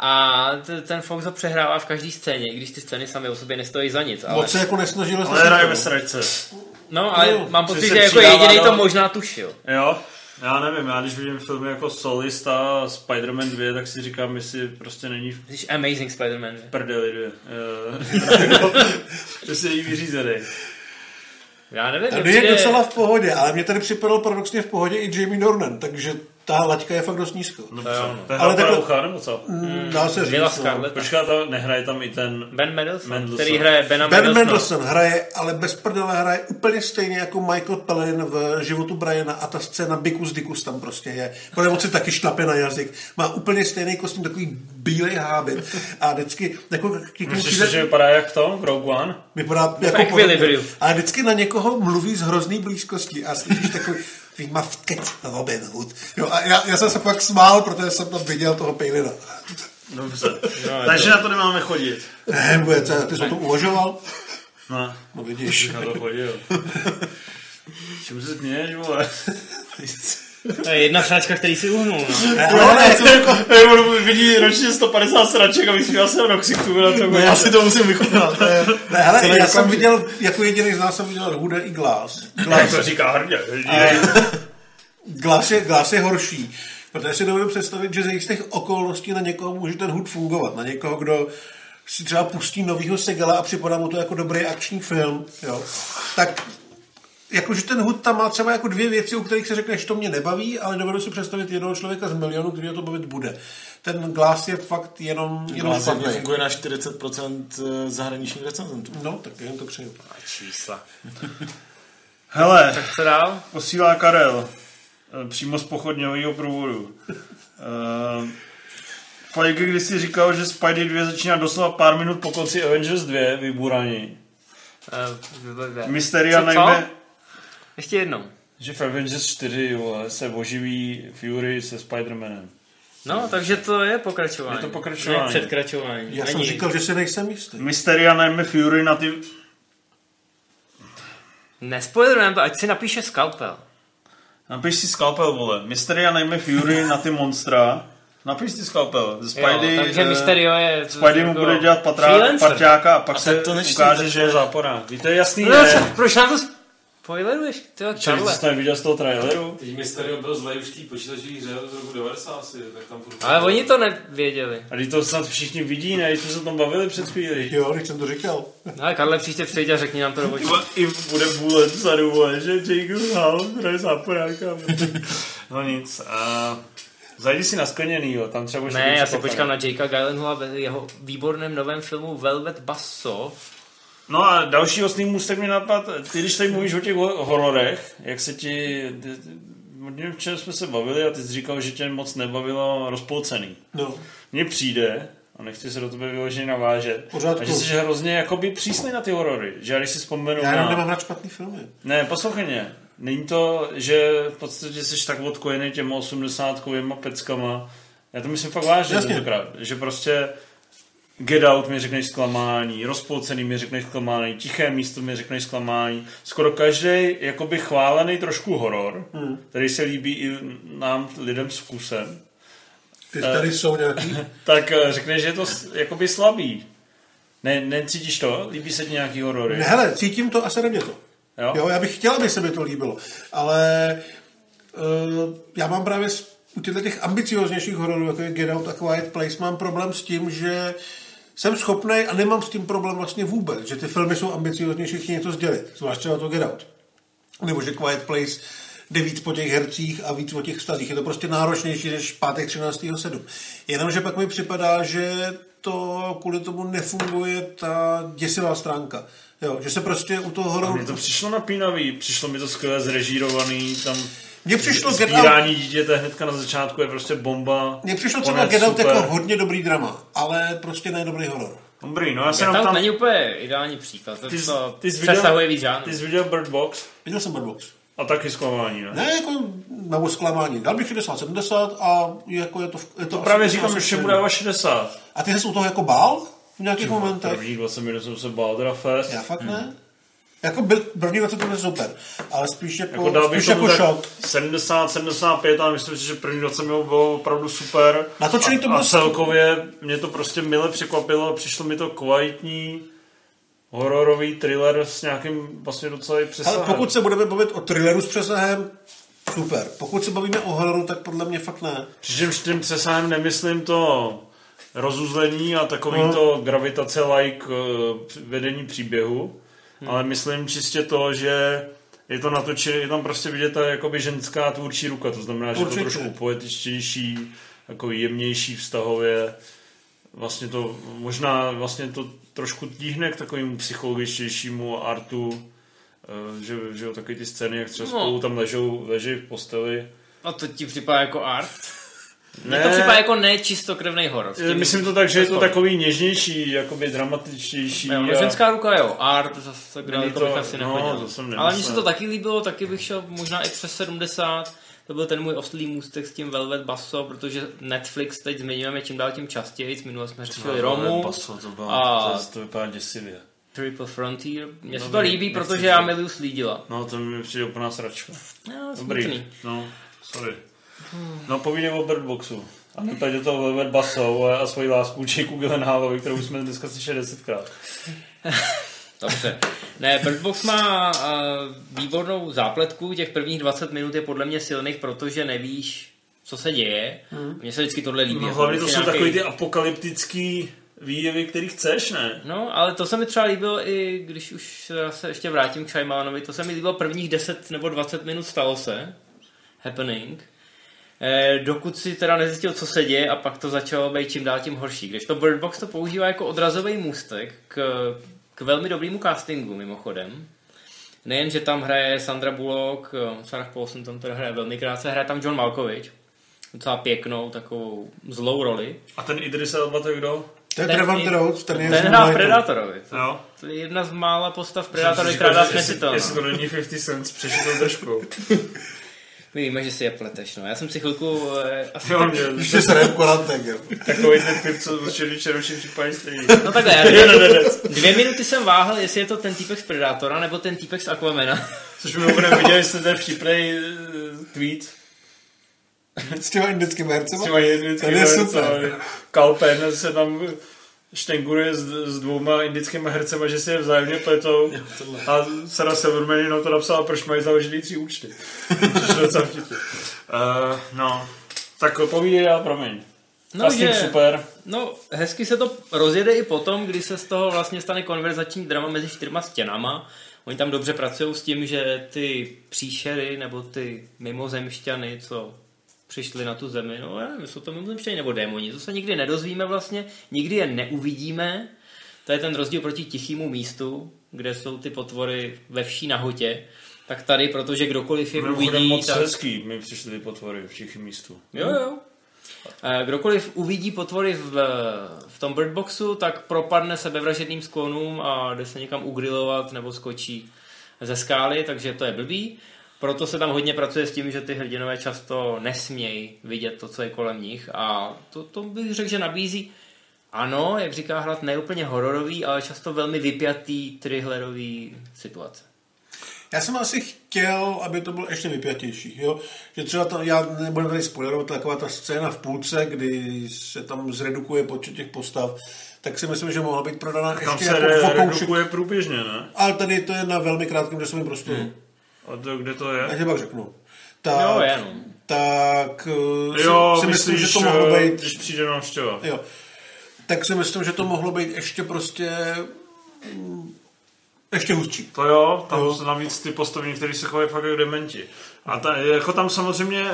A t- ten Fox ho přehrává v každé scéně, i když ty scény sami o sobě nestojí za nic. Ale... Moc se jako nesnažil. Ale hraje ve sračce. No, ale Jo, mám pocit, že jako jediný to možná tušil. Jo, já nevím, já když vidím filmy jako Solist a Spider-Man 2, tak si říkám, jestli prostě není v Jsi Amazing Spider-Man. prdeli 2. Eh, Jestli není vyřízený. Já nevím, Tady je přijde- docela v pohodě, ale mě tady připadal paradoxně v pohodě i Jamie Dornan, takže ta laťka je fakt dost nízko. No, To je Ale takhle- ucha, nebo co? Mm, dá se říct. No. Scarlett. Počká, to nehraje tam i ten Ben Mendelsohn, Mendelsohn. který hraje Bena Ben. Mendelsohn hraje, ale bez prdele hraje úplně stejně jako Michael Palin v životu Briana a ta scéna Bikus Dikus tam prostě je. Protože on si taky šlape na jazyk. Má úplně stejný kostým, takový bílej hábit. A vždycky jako Myslíš, že vypadá jak to? Rogue One? Vypadá jako. A vždycky na někoho mluví z hrozný blízkosti a slyšíš takový výmavkec Robin Hood. Jo, a já, já, jsem se fakt smál, protože jsem tam viděl toho Palina. Dobře. No, Takže to- na to nemáme chodit. Ne, bude, co, ty jsi o tom uvažoval? No, No vidíš. na to chodil. Čemu se směješ, vole? To je jedna sračka, který si uhnul, no. Ne, ale ne, Já jsem jako, budu vidí ročně 150 sraček a vysmíval jsem Roxiku na to. No, já si to musím vychutnat. ne, hele, já jsem okamžik. viděl, jako jediný z nás jsem viděl Huda i Glass. Glass, to říká hrdě. Glass, je, Glass je horší. Protože si dovedu představit, že ze jistých okolností na někoho může ten hud fungovat. Na někoho, kdo si třeba pustí novýho Segala a připadá mu to jako dobrý akční film, jo, tak jakože ten hud tam má třeba jako dvě věci, u kterých se řekne, že to mě nebaví, ale dovedu si představit jednoho člověka z milionu, který to bavit bude. Ten Glass je fakt jenom, jenom Hlasivně špatný. funguje na 40% zahraničních recenzentů. No, tak jen to přeju. Čísla. Hele, Tak co dál? posílá Karel. eh, Přímo z pochodňového průvodu. Uh, Fajky když si říkal, že Spidey 2 začíná doslova pár minut po konci Avengers 2 vyburaní. Uh, Mysteria najme, Ještě jednou. že v Avengers 4 vole, se oživí Fury se Spider-Manem. No, takže to je pokračování. Je to pokračování. Ne předkračování. Já jsem Není. říkal, že si nejsem jistý. Mysteria najme Fury na ty... Nespoilerujeme to, ať si napíše Scalpel. Napiš si Scalpel, vole. Mysteria najme Fury na ty monstra. Napiš si Scalpel. Ze Spidey, jo, takže eh, Mysterio je... Spidey mu jako bude dělat patrá, parťáka a pak A se to ukáže, že je záporák. Víte, jasný No, je. proč nám to... Spoileruješ, tyjo, Karle. jsi to neviděl z toho traileru? Teď Mysterio byl zlej už v té počítačové hře z roku 90 asi, tak tam furt... Ale oni to nevěděli. A teď to snad všichni vidí, ne? Když jsme se o tom bavili před chvíli. Jo, když jsem to říkal. No, ale Karle, příště přijď a řekni nám to do očí. I bude bullet vzadu, vole, že Jake hrál, hraje záporáka. No nic. A zajdi si na skleněnýho, tam třeba Ne, já se překvapený. počkám na Jakea Gyllenhaala ve jeho výborném novém filmu Velvet Basso. No a další osný můstek mi napad, ty když tady mluvíš o těch ho- hororech, jak se ti, o čem jsme se bavili a ty jsi říkal, že tě moc nebavilo rozpolcený. No. Mně přijde, a nechci se do tebe vyloženě navážet, Pořádku. a že jsi hrozně jakoby přísný na ty horory, že já když si vzpomenu Já jenom na... nemám rád špatný filmy. Ne, poslouchej mě. Není to, že v podstatě jsi tak odkojený těma 80 peckama. Já to myslím fakt vážně tentokrát. Že prostě Get Out mi řekneš zklamání, rozpolcený mi řekneš zklamání, tiché místo mi řekneš zklamání. Skoro každý jakoby chválený trošku horor, Hmm. který se líbí i nám lidem s vkusem, Ty tady jsou nějaký. tak eh, řekneš, že je to jakoby slabý. Ne, necítíš to? Líbí se ti nějaký horory? Ne, hele, cítím to a sere mě to. Jo? jo? já bych chtěl, aby se mi to líbilo, ale uh, já mám právě u těchto těch ambicioznějších hororů, jako je Get Out a Quiet Place, mám problém s tím, že jsem schopný a nemám s tím problém vlastně vůbec, že ty filmy jsou ambicioznější, chtějí něco sdělit, zvlášť třeba to Get Out. Nebo že Quiet Place jde víc po těch hercích a víc o těch vztazích. Je to prostě náročnější než pátek 13.7. Jenomže pak mi připadá, že to kvůli tomu nefunguje ta děsivá stránka. Jo, že se prostě u toho hororu... mně to přišlo napínavý, přišlo mi to skvěle zrežírovaný, tam Mně přišlo Get sbírání dítěte hnedka na začátku je prostě bomba. Mně přišlo třeba Get Out super. jako hodně dobrý drama, ale prostě ne dobrý horor. Dobrý, no já se Out tam... není úplně ideální příklad. To, Ty, jsi- to ty jsi viděl, přesahuje víc žánrů. ty jsi viděl Bird Box Viděl jsem Bird Box. a taky zklamání, ne? Ne, jako na zklamání. Dal bych 60-70 a jako je to... Je to, To právě říkám, že bude dává 60. A ty jsi u toho jako bál v nějakých momentech? První 20 minut jsem se bál teda fest. Já fakt ne. Jako byl, první 20 minut je super, ale spíš jako, Jako dal spíš jako šok. 70, 75 a myslím si, že první 20 minut bylo opravdu super. Natočený a, to bylo a celkově mě to prostě mile překvapilo, přišlo mi to kvalitní hororový thriller s nějakým vlastně docela i přesahem. Ale pokud se budeme bavit o thrilleru s přesahem, super. Pokud se bavíme o hororu, tak podle mě fakt ne. Přičemž tím přesahem nemyslím to rozuzlení a takový No. to gravitace like eh, vedení příběhu, ale myslím čistě to, že je to natočené, je tam prostě vidět ta jakoby ženská tvůrčí ruka, to znamená, že je to Určitě. trošku poetičtější, jako jemnější vztahově, vlastně to, možná vlastně to trošku tíhne k takovému psychologičtějšímu artu, eh, že, že jo, takový ty scény, jak třeba No. spolu tam ležou, leží v posteli. A to ti připadá jako art? Mně Ne. to připadá jako nečistokrevný horor. Tím- Myslím to tak, že je to takový něžnější, jakoby dramatičtější. Jo, no, a- ženská ruka, jo, art, zase daleko to- bych asi no, nechodil. to jsem Ale mně se to taky líbilo, taky bych šel možná i přes 70. To byl ten můj oslý můstek s tím Velvet Basso, protože Netflix teď zmiňujeme čím dál tím častěji. Minule jsme řešili Romu Paso, to, bylo, a to, to vypadá děsivě. Triple Frontier. Mně se No, to líbí, protože to. já miluju slídila. No, to mi přijde úplná sračka. No, Dobrý. No, sorry. No, povídej o Bird Boxu. A teď do toho Velvet Basso a svoji lásku Jakeu Gyllenhaalovi, kterou jsme dneska slyšeli desetkrát. Dobře. Ne, Bird Box má uh, výbornou zápletku, těch prvních 20 minut je podle mě silných, protože nevíš, co se děje. Hmm. Mně se vždycky tohle líbí. No, jako hlavně to jsou nějaký- takový ty apokalyptický výjevy, který chceš, ne? No, ale to se mi třeba líbilo i, když už se ještě vrátím k Shyamanovi, to se mi líbilo prvních 10 nebo 20 minut stalo se, happening, eh, dokud si teda nezjistil, co se děje a pak to začalo být čím dál tím horší. Když to Bird Box to používá jako odrazový můstek k, k velmi dobrému castingu mimochodem. Nejen, že tam hraje Sandra Bullock, eh, Sarah Paulson tam teda hraje velmi krátce, hraje tam John Malkovich, docela pěknou, takovou zlou roli. A ten Idris Elba, to je kdo? To je Ten Trevor i- Rhodes, ten je Ten hrá v. Predátorovi. To, Jo. to je jedna z mála postav Predátorovi, si která dá že jestli, to není 50 Cent s přešitou držkou. My víme, že si je pleteš, no. Já jsem si chvilku... Eh, asi Jo, tak, mě, Lantek, jo. takový ten typ, co určitě čeročí připadí stejný. no takhle, já Ne, ne, ne, ne. dvě minuty jsem váhal, jestli je to ten týpek z Predátora, nebo ten týpek z Aquamena. Což mi opravdu viděli jste ten vtipnej eh, tweet. S těma indickými hercema. S těma je hercema. Kalpen se tam štenguruje s, s dvouma indickými hercema, že si je vzájemně pletou a Sarah Silverman jenom to napsala, proč mají založený tři účty. Je docela vtipný. Uh, no, tak povídej dál, promiň. No, Casting že- super. No, hezky se to rozjede i potom, kdy se z toho vlastně stane konverzační drama mezi čtyřma stěnama. Oni tam dobře pracují s tím, že ty příšery nebo ty mimozemšťany, co přišli na tu zemi, no já nevím, jsou to mimozemšťani nebo démoni, to se nikdy nedozvíme vlastně, nikdy je neuvidíme. To je ten rozdíl proti tichému místu, kde jsou ty potvory ve vší nahotě. Tak tady, protože kdokoliv je Mimochodem uvidí, moc tak... hezký, mi přišly ty potvory v těch místu. Jo, jo. Eh, Kdokoliv uvidí potvory v, v tom birdboxu, tak propadne sebevražedným sklonům a jde se někam ugrilovat nebo skočí ze skály, takže to je blbý. Proto se tam hodně pracuje s tím, že ty hrdinové často nesmějí vidět to, co je kolem nich a to, to bych řekl, že nabízí ano, jak říká Hlad, neúplně hororový, ale často velmi vypjatý, thrillerový situace. Já jsem asi chtěl, aby to bylo ještě vypjatější. Jo? Že třeba tam, já nebudu tady spoilerovat, taková ta scéna v půlce, kdy se tam zredukuje počet těch postav, tak si myslím, že mohla být prodaná Tam ještě se jako re- redukuje průběžně, ne? Ale tady to je na velmi krátkém časovém prostoru. Hmm. A to, kde to je? Já ti pak řeknu. Tak, Jo, no. tak eh, Jo, si, si myslím, myslíš, že to mohlo eh, být... když přijde návštěva. Jo. Tak si myslím, že to mohlo být ještě prostě mm, ještě hustší. To jo, tam Jo. jsou navíc ty postavy, kteří se chovají fakt jako dementi. A ta, jako tam samozřejmě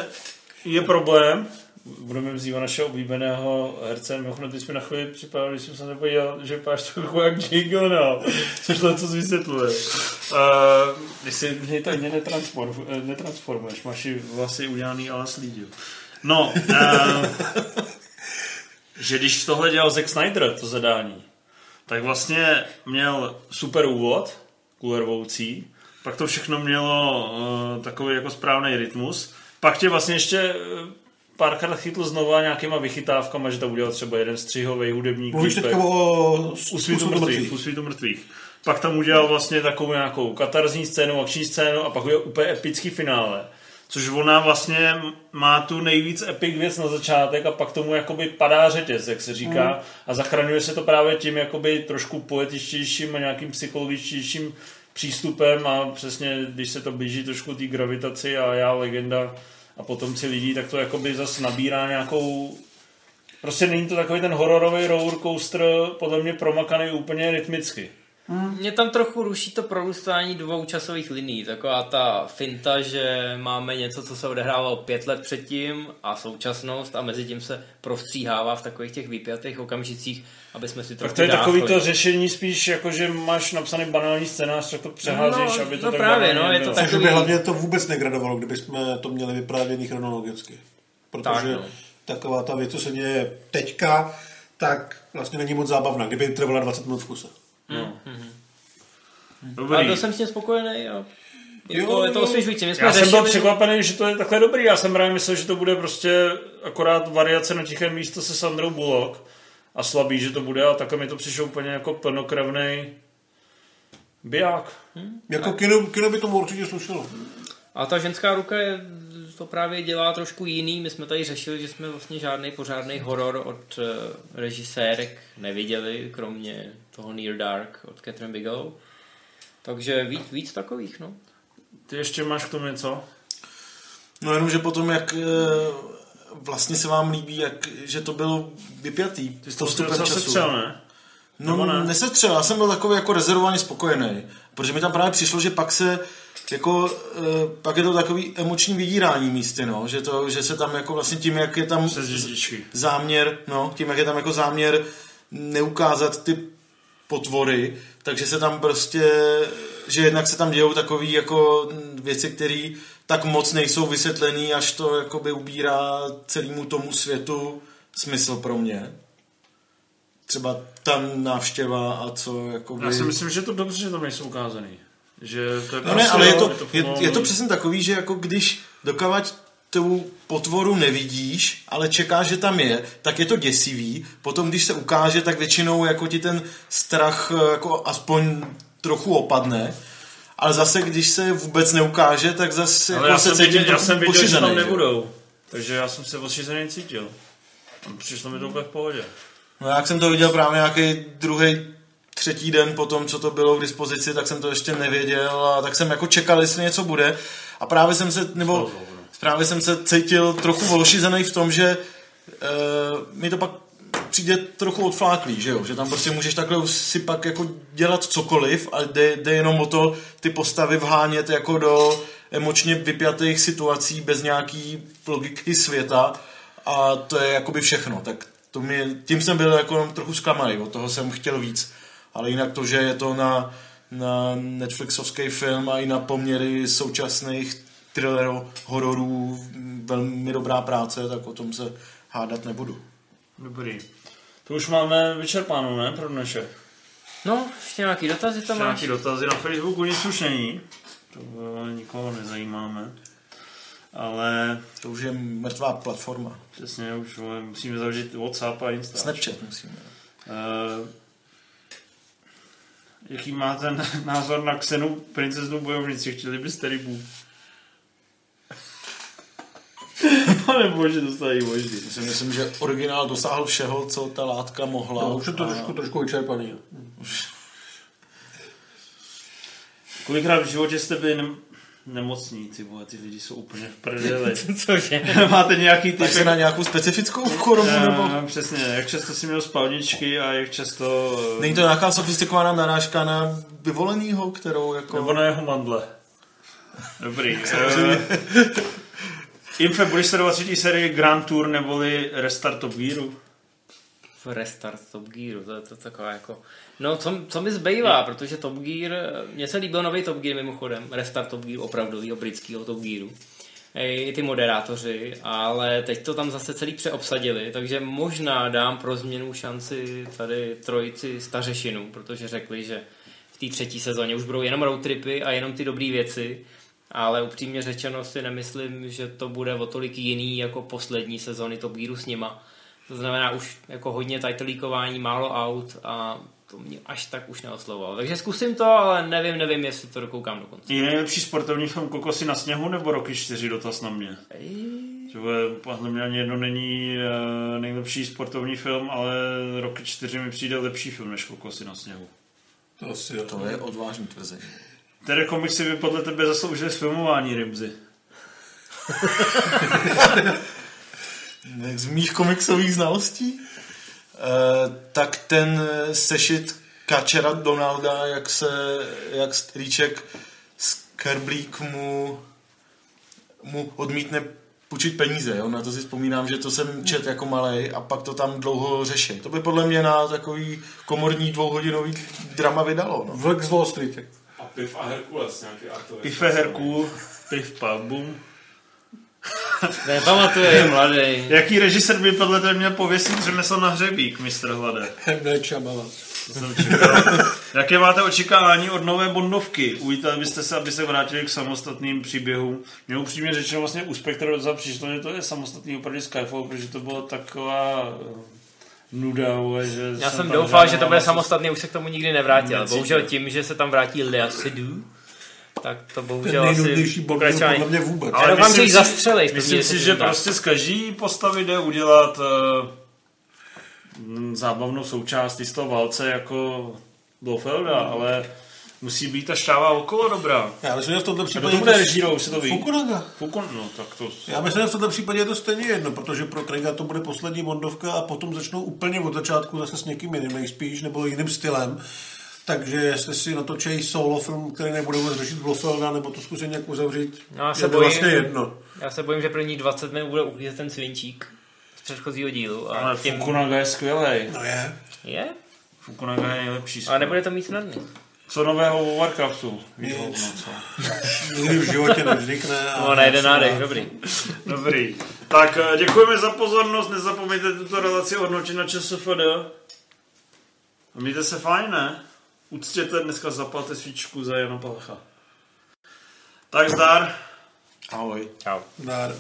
je problém, budeme vzývat našeho oblíbeného herce, mimochodem jsi mi na chvíli připadal, když jsem se nepodíval, že vypadáš trochu jak Jake Gyllenhaal, což to co vysvětluje. Uh, když si něj to ani netransform, eh, netransformuješ, máš vlasy udělaný ale slídil. No, uh, že když tohle dělal Zack Snyder, to zadání, tak vlastně měl super úvod, kulervoucí, pak to všechno mělo uh, takový jako správný rytmus, pak tě vlastně ještě párkrát chytl znova nějakýma vychytávkama, že to udělal třeba jeden střihový hudebník. Mluvíš teďka o U svítu Úsvitu mrtvých. mrtvých. U svítu mrtvých. Pak tam udělal vlastně takovou nějakou katarzní scénu, akční scénu a pak udělal úplně epický finále. Což ona vlastně má tu nejvíc epic věc na začátek a pak tomu jakoby padá řetěz, jak se říká. Mm. A zachraňuje se to právě tím jakoby trošku poetičtějším a nějakým psychologičtějším přístupem a přesně, když se to blíží trošku té gravitaci a já legenda a potomci lidí, tak to jakoby zas nabírá nějakou Prostě není to takový ten hororový roller coaster, podle mě promakaný úplně rytmicky. Mě tam trochu ruší to prorůstání dvou časových liní. Taková ta finta, že máme něco, co se odehrávalo pět let předtím a současnost a mezi tím se prostříhává v takových těch vypjatých okamžicích, aby jsme si trochu Tak to je takový to řešení spíš, jako že máš napsaný banální scénář, tak to přeházíš, No, aby to no tak právě, no, je to nebylo. tak- Takže by hlavně to vůbec negradovalo, kdybychom to měli vyprávěný chronologicky. Protože Tak, no. taková ta věc, co se děje teďka, tak vlastně není moc zábavná, kdyby trvala 20 minut v kuse. No. Dobrý. Ale to jsem s tím spokojený a jako, Jo, je to jo. osvěžující. My jsme Já jsem byl řešili- překvapený, že to je takhle dobrý. Já jsem právě myslel, že to bude prostě akorát variace na tiché místo se Sandrou Bullock a slabý, že to bude, a takhle mi to přišlo úplně jako plnokrevný biják. Jako kino, kino by tomu určitě slušelo. A ta ženská ruka je, to právě dělá trošku jiný. My jsme tady řešili, že jsme vlastně žádný pořádný horor od uh, režisérek neviděli, kromě toho Near Dark od Catherine Bigelow. Takže víc, víc takových, no. Ty ještě máš k tomu něco? No jenom, že potom, jak eh, vlastně se vám líbí, jak, že to bylo vypjatý. Ty jsi to docela setřel, ne? No, Nebo ne? nesetřel, já jsem byl takový jako rezervovaně spokojený, protože mi tam právě přišlo, že pak se jako, eh, pak je to takový emoční vydírání místy, no, že, to, že se tam jako vlastně tím, jak je tam záměr, no, tím, jak je tam jako záměr neukázat ty potvory, takže se tam prostě, že jednak se tam dějou takové jako věci, které tak moc nejsou vysvětlený, až to jakoby ubírá celému tomu světu smysl pro mě. Třeba ta návštěva a co jakoby... Já si myslím, že je to dobře, že tam nejsou ukázaný. Že to je No ne, prostě, ale je to, je, fungovalo. je to přesně takový, že jako když dokavať tu potvoru nevidíš, ale čekáš, že tam je, tak je to děsivý. Potom, když se ukáže, tak většinou jako ti ten strach eh, jako aspoň trochu opadne. Ale zase, když se vůbec neukáže, tak zase Ale jako já se jsem cítím věděl, já jsem věděl, že tam nebudou. Takže já jsem se ošizený cítil. Přišlo mi to úplně v pohodě. No jak jsem to viděl právě nějaký druhý, třetí den po tom, co to bylo k dispozici, tak jsem to ještě nevěděl a tak jsem jako čekal, jestli něco bude. A právě jsem se, nebo právě jsem se cítil trochu volšizený v tom, že uh, mi to pak přijde trochu odfláklý, že jo? Že tam prostě můžeš takhle si pak jako dělat cokoliv a jde, jde jenom o to ty postavy vhánět jako do emočně vypjatých situací bez nějaký logiky světa a to je jakoby všechno. Tak to mě, tím jsem byl jako trochu zklamaný, od toho jsem chtěl víc. Ale jinak to, že je to na, na Netflixovský film a i na poměry současných thrillerů, hororů velmi dobrá práce, tak o tom se hádat nebudu. Dobrý. To už máme vyčerpáno, ne, pro dnešek? No, ještě nějaký dotazy tam Ještě máš? nějaký dotazy na Facebooku, nic už není. To eh, nikoho nezajímáme. Ale... To už je mrtvá platforma. Přesně, už vole, musíme zavřít WhatsApp a Insta. Snapchat musíme. Uh, jaký máte názor na Xenu princeznu bojovnici? Chtěli byste rybu? Pane bože, to se možný. Si myslím, že originál dosáhl všeho, co ta látka mohla. No, už je to A- trošku, trošku vyčerpaný. Kolikrát v životě jste byli nem- nemocní, ty vole, ty lidi jsou úplně v prdeli. Cože? Máte nějaký typ? Tak na nějakou specifickou chorobu, nebo? Uh, přesně, jak často jsi měl spalničky a jak často... eh, Není to nějaká sofistikovaná narážka na vyvolenýho, kterou jako... Nebo na jeho mandle. Dobrý. Infe, budeš sledovat třetí sérii Grand Tour neboli Restart Top Gearu? V Restart Top Gearu, to je to taková jako... No, co, co mi zbývá, protože Top Gear, mně se líbil nový Top Gear mimochodem, Restart Top Gear opravdovýho britského Top Gearu. I ty moderátoři, ale teď to tam zase celý přeobsadili, takže možná dám pro změnu šanci tady trojici stařešinu, protože řekli, že v té třetí sezóně už budou jenom roadtripy a jenom ty dobré věci, ale upřímně řečeno si nemyslím, že to bude o tolik jiný jako poslední sezóny Top Gearu s nima. To znamená už jako hodně titlíkování, málo aut a to mě až tak už neoslovalo. Takže zkusím to, ale nevím, nevím, jestli to dokoukám do konce. Je nejlepší sportovní film Kokosy na sněhu nebo Roky 4 dotaz na mě? Podle mě ani jedno není uh, nejlepší sportovní film, ale Roky 4 mi přijde lepší film než Kokosy na sněhu. To. To je odvážný tvrzení. Které komiksy by podle tebe zasloužily filmování Rybzy? Z mých komiksových znalostí? Eh, tak ten sešit Kačera Donalda, jak se, jak strýček Skerblík mu, mu odmítne půjčit peníze, jo? na to si vzpomínám, že to jsem čet jako malej a pak to tam dlouho řeší. To by podle mě na takový komorní dvouhodinový drama vydalo. No. Vlk z Wall Street. A Piv a Herkules, nějaký aktor. Pife Herkul, Piv pa, bum. Nepamatuje, je mladý. Jaký režisér by podle tebe měl pověsit řemeslo na hřebík, mistr Hlade? Hemne Čamala. To jsem čekal. Jaké máte očekávání od nové Bondovky? Uvítali byste se, aby se vrátili k samostatným příběhům? Mě upřímně řečeno vlastně u Spectra docela přišlo, že to je samostatný opravdu Skyfall, protože to bylo taková eh, nuda, vole, že Já jsem doufal, že to bude samostatný, už se k tomu nikdy nevrátil. Necítil. Bohužel tím, že se tam vrátí Lea Seydoux, tak to bohužel Ten asi pokračování. podle mě vůbec. Ale doufám, že jich zastřelej. Myslím si, že prostě z každý postavy jde udělat uh, zábavnou součást z toho válce jako Blofelda, ale musí být ta šťáva okolo dobrá. Já myslím, že v tomto případě... kdo to bude režírou, se to ví? Fukunaga. Fukun, no tak to... Já myslím, že v tomto případě je to stejně jedno, protože pro Craiga to bude poslední Bondovka a potom začnou úplně od začátku zase s někým jiným nejspíš, nebo jiným stylem. Takže jestli si natočí solo film, který nebude vůbec řešit Blofelda, nebo to zkusí nějak uzavřít, No, já je se to bojím, vlastně jedno. Já se bojím, že první 20 minut bude uklízet ten svinčík z předchozího dílu. A Ale tím... Fukunaga je skvělej. No je. Je? Fukunaga je nejlepší. Ale nebude to mít snadný. Co nového o Warcraftu? Víš, no, co? Nikdy v životě nevznikne. No, na jeden nádech, dobrý. Dobrý. Tak eh, děkujeme za pozornost, nezapomeňte tuto relaci hodnotit na ČSFD. A mějte se fajn, ne? Uctěte dneska zapalte svíčku za Jana Palacha. Tak zdar. Ahoj. Čau. Dár.